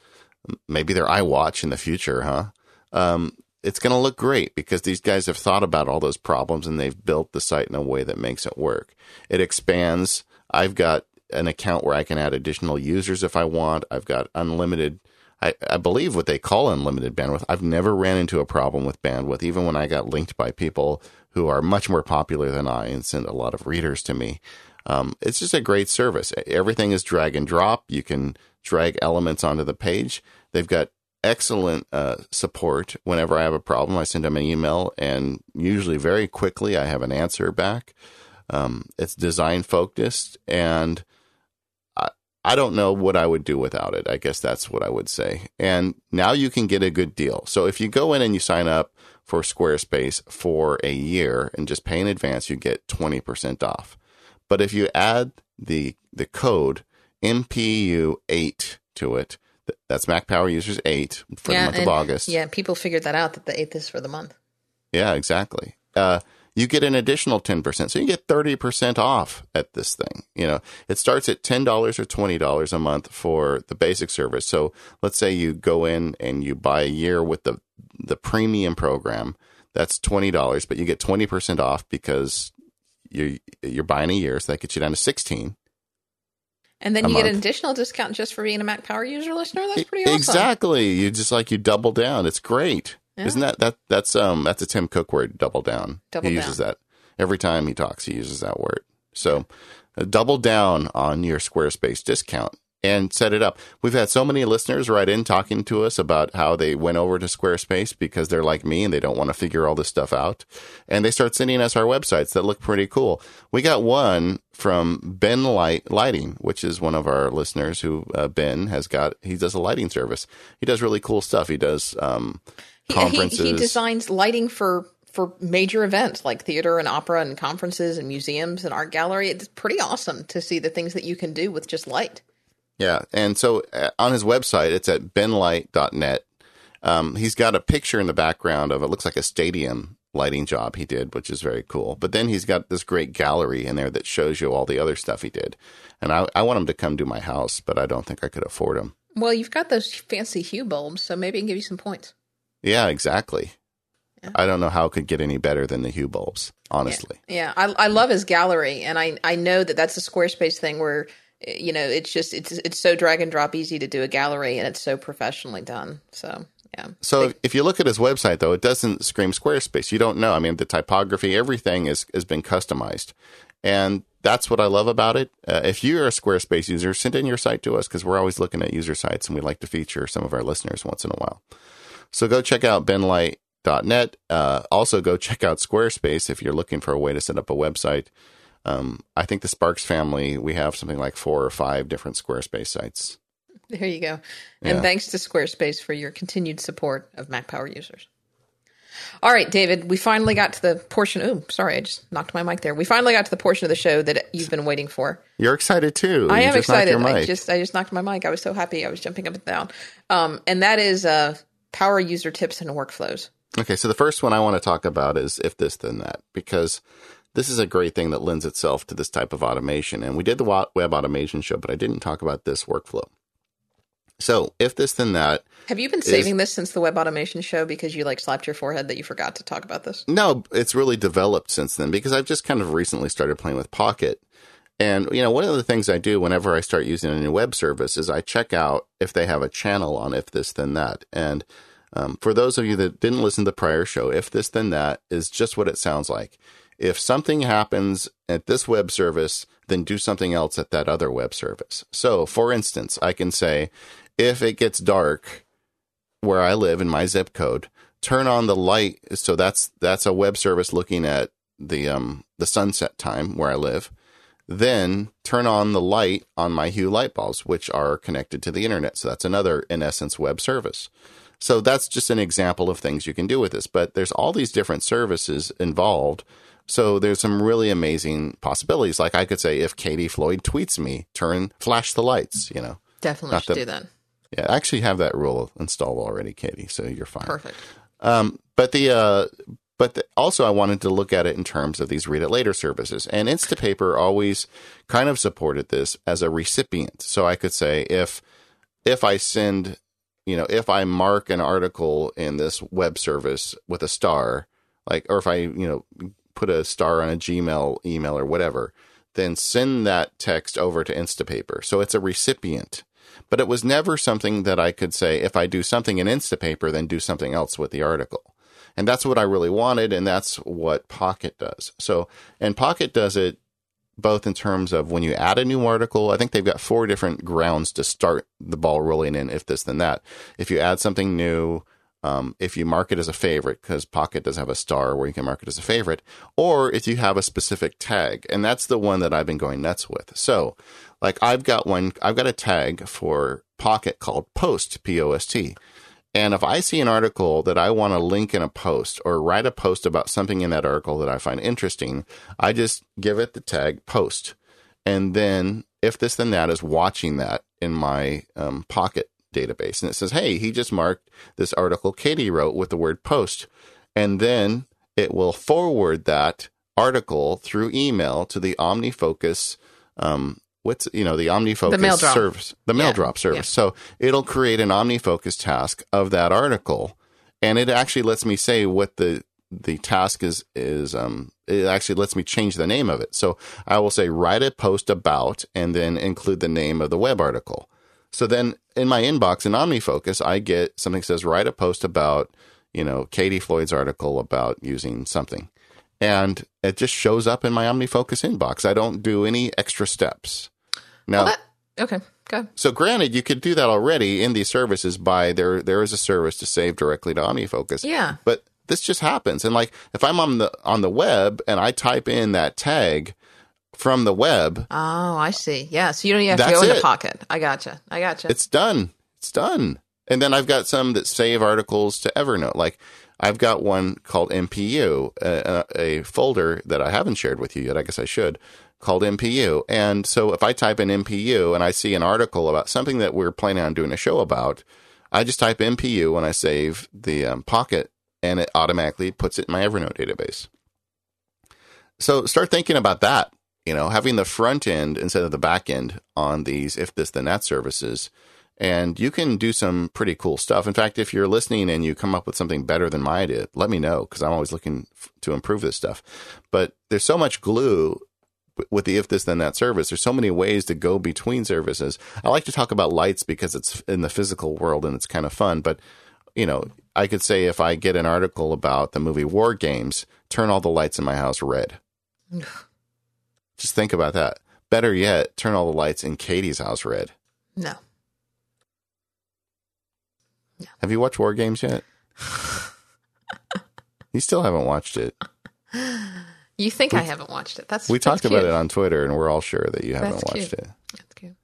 maybe their iWatch in the future, huh? Um, it's going to look great because these guys have thought about all those problems and they've built the site in a way that makes it work. It expands. I've got an account where I can add additional users if I want. I've got unlimited. I, I believe what they call unlimited bandwidth. I've never ran into a problem with bandwidth, even when I got linked by people who are much more popular than I and send a lot of readers to me. Um, it's just a great service. Everything is drag and drop. You can drag elements onto the page. They've got excellent uh, support. Whenever I have a problem, I send them an email, and usually very quickly I have an answer back. Um, it's design focused, and I don't know what I would do without it. I guess that's what I would say. And now you can get a good deal. So if you go in and you sign up for Squarespace for a year and just pay in advance, you get 20% off. But if you add the the code MPU8 to it, that's Mac Power Users 8 for yeah, the month of August. Yeah, people figured that out that the 8th is for the month. Yeah, exactly. Uh, you get an additional 10%. So you get 30% off at this thing. You know, it starts at $10 or $20 a month for the basic service. So let's say you go in and you buy a year with the, the premium program. That's $20, but you get 20% off because you're, you're buying a year. So that gets you down to 16. And then you month. get an additional discount just for being a Mac Power user listener. That's pretty awesome. Exactly. You just like you double down. It's great. Yeah. Isn't that that that's um that's a Tim Cook word? Double down. Double he down. uses that every time he talks. He uses that word. So uh, double down on your Squarespace discount and set it up. We've had so many listeners write in talking to us about how they went over to Squarespace because they're like me and they don't want to figure all this stuff out. And they start sending us our websites that look pretty cool. We got one from Ben Light Lighting, which is one of our listeners who uh, Ben has got. He does a lighting service. He does really cool stuff. He does um, conferences. He, he, designs lighting for for major events like theater and opera and conferences and museums and art gallery. It's pretty awesome to see the things that you can do with just light. Yeah, and so uh, on his website, it's at benlight.net. Um, he's got a picture in the background of it looks like a stadium, lighting job he did, which is very cool. But then he's got this great gallery in there that shows you all the other stuff he did. And I, I want him to come to my house, but I don't think I could afford him. Well, you've got those fancy hue bulbs, so maybe I can give you some points. Yeah, exactly. Yeah. I don't know how it could get any better than the hue bulbs, honestly. Yeah, yeah. I, I love his gallery, and I I know that that's a Squarespace thing where you know it's just it's it's so drag and drop easy to do a gallery, and it's so professionally done. So yeah. So Big. if you look at his website, though, it doesn't scream Squarespace. You don't know. I mean, the typography, everything is has been customized, and that's what I love about it. Uh, if you're a Squarespace user, send in your site to us because we're always looking at user sites, and we like to feature some of our listeners once in a while. So go check out benlight.net. Uh, also, go check out Squarespace if you're looking for a way to set up a website. Um, I think the Sparks family, we have something like four or five different Squarespace sites. There you go. And yeah. thanks to Squarespace for your continued support of Mac Power users. All right, David, we finally got to the portion. Oh, sorry, I just knocked my mic there. We finally got to the portion of the show that you've been waiting for. You're excited too. I you am excited. I just I just knocked my mic. I was so happy. I was jumping up and down. Um, and that is uh, power user tips and workflows. Okay, so the first one I want to talk about is if this then that because this is a great thing that lends itself to this type of automation. And we did the web automation show, but I didn't talk about this workflow. So if this then that. Have you been saving is, this since the web automation show because you like slapped your forehead that you forgot to talk about this? No, it's really developed since then because I've just kind of recently started playing with Pocket. And you know, one of the things I do whenever I start using a new web service is I check out if they have a channel on if this then that. And um, for those of you that didn't listen to the prior show, if this then that is just what it sounds like. If something happens at this web service, then do something else at that other web service. So, for instance, I can say, if it gets dark where I live in my zip code, turn on the light. So that's that's a web service looking at the um the sunset time where I live. Then turn on the light on my Hue light bulbs, which are connected to the internet. So that's another, in essence, web service. So that's just an example of things you can do with this. But there's all these different services involved. So there's some really amazing possibilities. Like I could say, if Katie Floyd tweets me, turn flash the lights. You know, definitely should do that. Yeah, I actually have that rule installed already, Katie. So you're fine. Perfect. Um, but the uh, but the, also I wanted to look at it in terms of these read it later services, and Instapaper always kind of supported this as a recipient. So I could say if if I send, you know, if I mark an article in this web service with a star, like, or if I, you know, put a star on a Gmail email or whatever, then send that text over to Instapaper. So it's a recipient but it was never something that I could say, if I do something in Instapaper, then do something else with the article. And that's what I really wanted, and that's what Pocket does. So, and Pocket does it both in terms of when you add a new article, I think they've got four different grounds to start the ball rolling in, if this, then that. If you add something new, um, if you mark it as a favorite, because Pocket does have a star where you can mark it as a favorite, or if you have a specific tag. And that's the one that I've been going nuts with. So like I've got one, I've got a tag for Pocket called Post, P O S T. And if I see an article that I want to link in a post or write a post about something in that article that I find interesting, I just give it the tag post. And then if this then that is watching that in my um, Pocket database. And it says, hey, he just marked this article Katie wrote with the word post. And then it will forward that article through email to the OmniFocus um, what's you know the OmniFocus the mail drop. service, the mail yeah. drop service. Yeah. So it'll create an OmniFocus task of that article, and it actually lets me say what the the task is is um it actually lets me change the name of it. So I will say write a post about and then include the name of the web article. So then in my inbox in OmniFocus, I get something that says write a post about you know Katie Floyd's article about using something and it just shows up in my OmniFocus inbox. I don't do any extra steps. Now, well, that, okay, good. So, granted, you could do that already in these services by there. There is a service to save directly to OmniFocus. Yeah, but this just happens, and like if I'm on the on the web and I type in that tag from the web. Oh, I see. Yeah, so you don't even have to go into Pocket. I gotcha. I gotcha. It's done. It's done. And then I've got some that save articles to Evernote. Like I've got one called MPU, a, a, folder that I haven't shared with you yet. I guess I should, called MPU. And so if I type in MPU and I see an article about something that we're planning on doing a show about, I just type MPU and I save the um, Pocket and it automatically puts it in my Evernote database. So start thinking about that. You know, having the front end instead of the back end on these if this then that services. And you can do some pretty cool stuff. In fact, if you're listening and you come up with something better than mine did, let me know because I'm always looking f- to improve this stuff. But there's so much glue with the if this then that service there's so many ways to go between services i like to talk about lights because it's in the physical world and it's kind of fun but you know i could say if i get an article about the movie war games turn all the lights in my house red just think about that better yet turn all the lights in katie's house red No. Have you watched war games yet you still haven't watched it You think I haven't watched it. That's we that's talked about it on twitter and we're all sure that you haven't That's watched cute. it That's cute.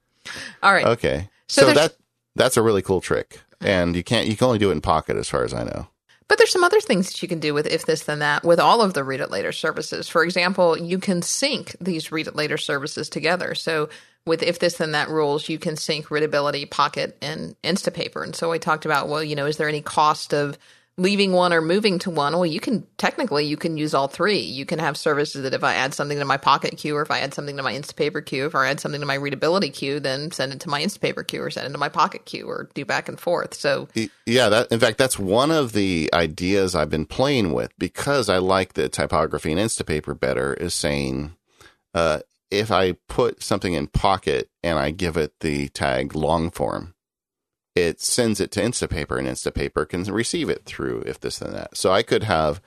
All right. Okay. So So, that that's a really cool trick. And you can't you can only do it in pocket as far as I know. But there's some other things that you can do with if this then that with all of the read it later services. For example, you can sync these read it later services together. So with if this then that rules, you can sync readability, pocket, and Instapaper. And so I talked about, well, you know, is there any cost of leaving one or moving to one? Well, you can technically you can use all three. You can have services that if I add something to my pocket queue or if I add something to my Instapaper queue, if I add something to my readability queue, then send it to my Instapaper queue or send it to my pocket queue or do back and forth. So Yeah, that in fact that's one of the ideas I've been playing with because I like the typography in Instapaper better is saying uh, if I put something in pocket and I give it the tag long form, it sends it to Instapaper and Instapaper can receive it through if this and that. So I could have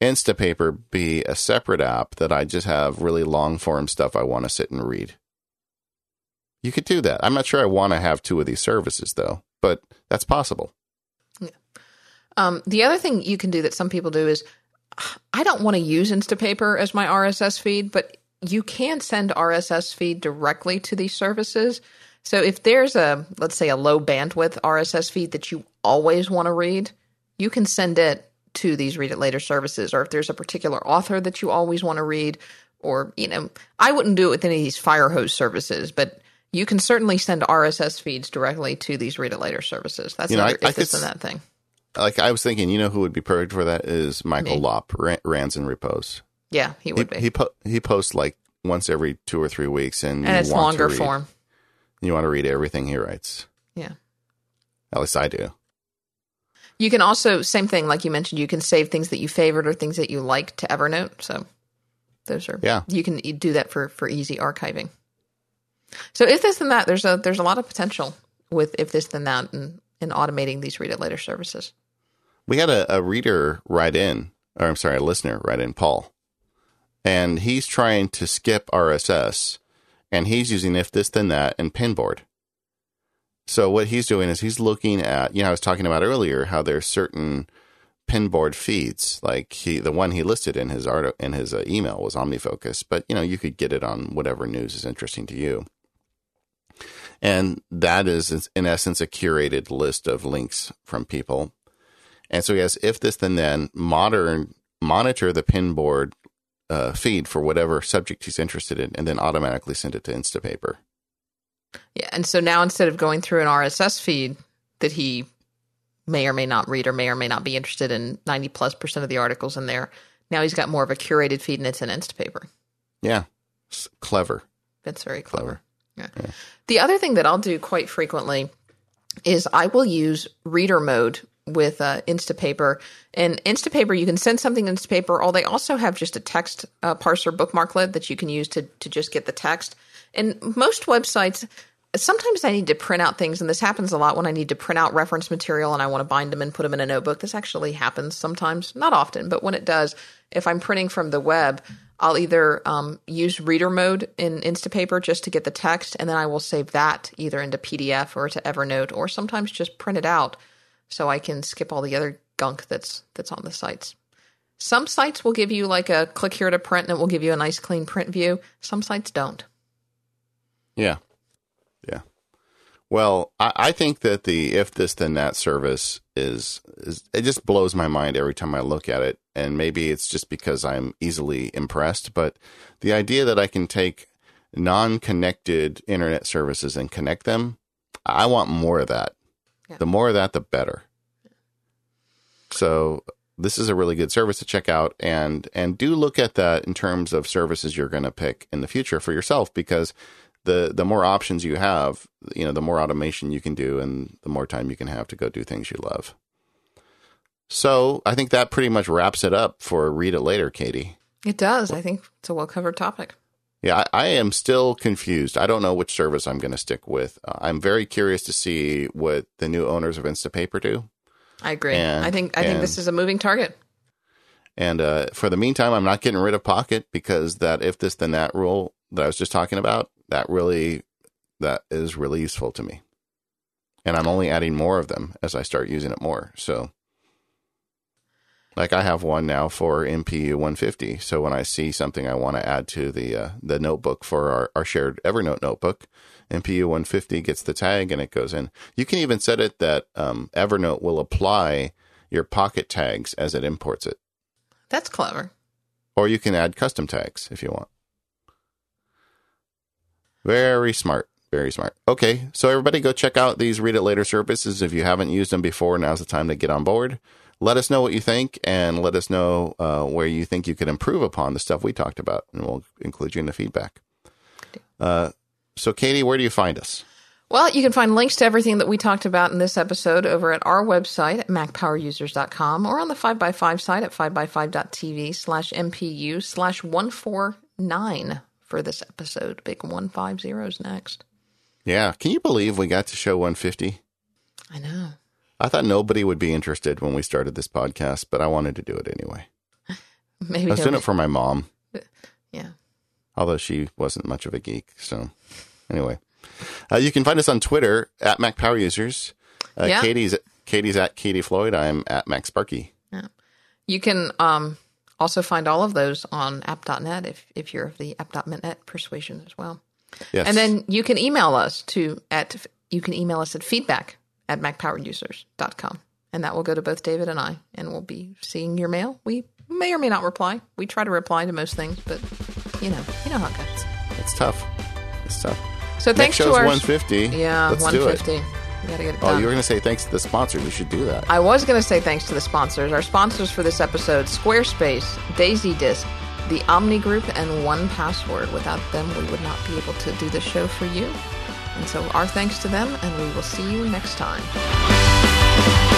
Instapaper be a separate app that I just have really long form stuff I want to sit and read. You could do that. I'm not sure I want to have two of these services though, but that's possible. Um, the other thing you can do that some people do is I don't want to use Instapaper as my RSS feed, but you can send RSS feed directly to these services. So if there's a, let's say, a low bandwidth RSS feed that you always want to read, you can send it to these read it later services. Or if there's a particular author that you always want to read, or, you know, I wouldn't do it with any of these Firehose services, but you can certainly send RSS feeds directly to these read it later services. That's You know, another I- if could and that thing. Like I was thinking, you know who would be perfect for that is Michael Me. Lopp, Ran- Rands in Repose. Yeah, he He would be. he, po- he posts like once every two or three weeks, and, and it's longer read- form. You want to read everything he writes. Yeah. At least I do. You can also same thing like you mentioned. You can save things that you favored or things that you like to Evernote. So those are Yeah. You can do that for for easy archiving. So if this and that, there's a there's a lot of potential with if this then that and in automating these read it later services. We had a, a reader write in, or I'm sorry, a listener write in, Paul, and he's trying to skip RSS, and he's using if this then that and Pinboard. So what he's doing is he's looking at, you know, I was talking about earlier how there's certain Pinboard feeds, like he the one he listed in his art in his uh, email was OmniFocus, but you know you could get it on whatever news is interesting to you. And that is, in essence, a curated list of links from people and so he has if this then then modern monitor the pinboard uh, feed for whatever subject he's interested in, and then automatically send it to Instapaper. Yeah, and so now instead of going through an RSS feed that he may or may not read or may or may not be interested in 90 plus percent of the articles in there, now he's got more of a curated feed and it's an Instapaper. Yeah, S- clever. That's very clever. Clever. Yeah. The other thing that I'll do quite frequently is I will use reader mode with uh, Instapaper. And Instapaper, you can send something in Instapaper, or they also have just a text uh, parser bookmarklet that you can use to, to just get the text. And most websites, sometimes I need to print out things, and this happens a lot when I need to print out reference material and I want to bind them and put them in a notebook. This actually happens sometimes, not often, but when it does, if I'm printing from the web, I'll either um, use reader mode in Instapaper just to get the text, and then I will save that either into PDF or to Evernote, or sometimes just print it out so I can skip all the other gunk that's that's on the sites. Some sites will give you like a click here to print, and it will give you a nice clean print view. Some sites don't. Yeah, yeah. Well, I, I think that the if this then that service is is it just blows my mind every time I look at it, and maybe it's just because I'm easily impressed. But the idea that I can take non-connected internet services and connect them, I want more of that. Yeah. The more of that, the better. So this is a really good service to check out and and do look at that in terms of services you're going to pick in the future for yourself because the the more options you have, you know, the more automation you can do and the more time you can have to go do things you love. So, I think that pretty much wraps it up for read it later, Katie. It does. I think it's a well covered topic. Yeah, I, I, am still confused. I don't know which service I'm going to stick with. Uh, I'm very curious to see what the new owners of Instapaper do. I agree. And, I think I think this is a moving target. And uh, for the meantime, I'm not getting rid of Pocket because that if this then that rule that I was just talking about that really that is really useful to me. And I'm only adding more of them as I start using it more. So like I have one now for MPU 150. So when I see something I want to add to the uh, the notebook for our, our shared Evernote notebook, MPU 150 gets the tag and it goes in. You can even set it that um, Evernote will apply your pocket tags as it imports it. That's clever. Or you can add custom tags if you want. Very smart. Very smart. Okay, so everybody go check out these Read It Later services. If you haven't used them before, now's the time to get on board let us know what you think and let us know uh, where you think you could improve upon the stuff we talked about, and we'll include you in the feedback. Uh, so, Katie, where do you find us? Well, you can find links to everything that we talked about in this episode over at our website at macpowerusers.com or on the 5x5 site at 5x5.tv slash MPU slash 149 for this episode. Big 150 is next. Yeah. Can you believe we got to show 150? I know. I thought nobody would be interested when we started this podcast, but I wanted to do it anyway. Maybe I was doing it for my mom. Yeah. Although she wasn't much of a geek. So, anyway, uh, you can find us on Twitter at Mac Power Users. Uh, yeah. Katie's Katie's at Katie Floyd. I'm at MacSparky. Yeah. You can um, also find all of those on app.net if if you're of the app.net persuasion as well. Yes. And then you can email us to at you can email us at feedback at macpowerusers.com. And that will go to both David and I, and we'll be seeing your mail. We may or may not reply. We try to reply to most things, but you know, you know how it goes. It's tough. It's tough. So thanks Next to our 150. Yeah, Let's 150. We gotta get it done. Oh, you were going to say thanks to the sponsors. We should do that. I was going to say thanks to the sponsors. Our sponsors for this episode: Squarespace, DaisyDisk, the Omni Group, and 1Password. Without them, we would not be able to do the show for you. And so our thanks to them, and we will see you next time.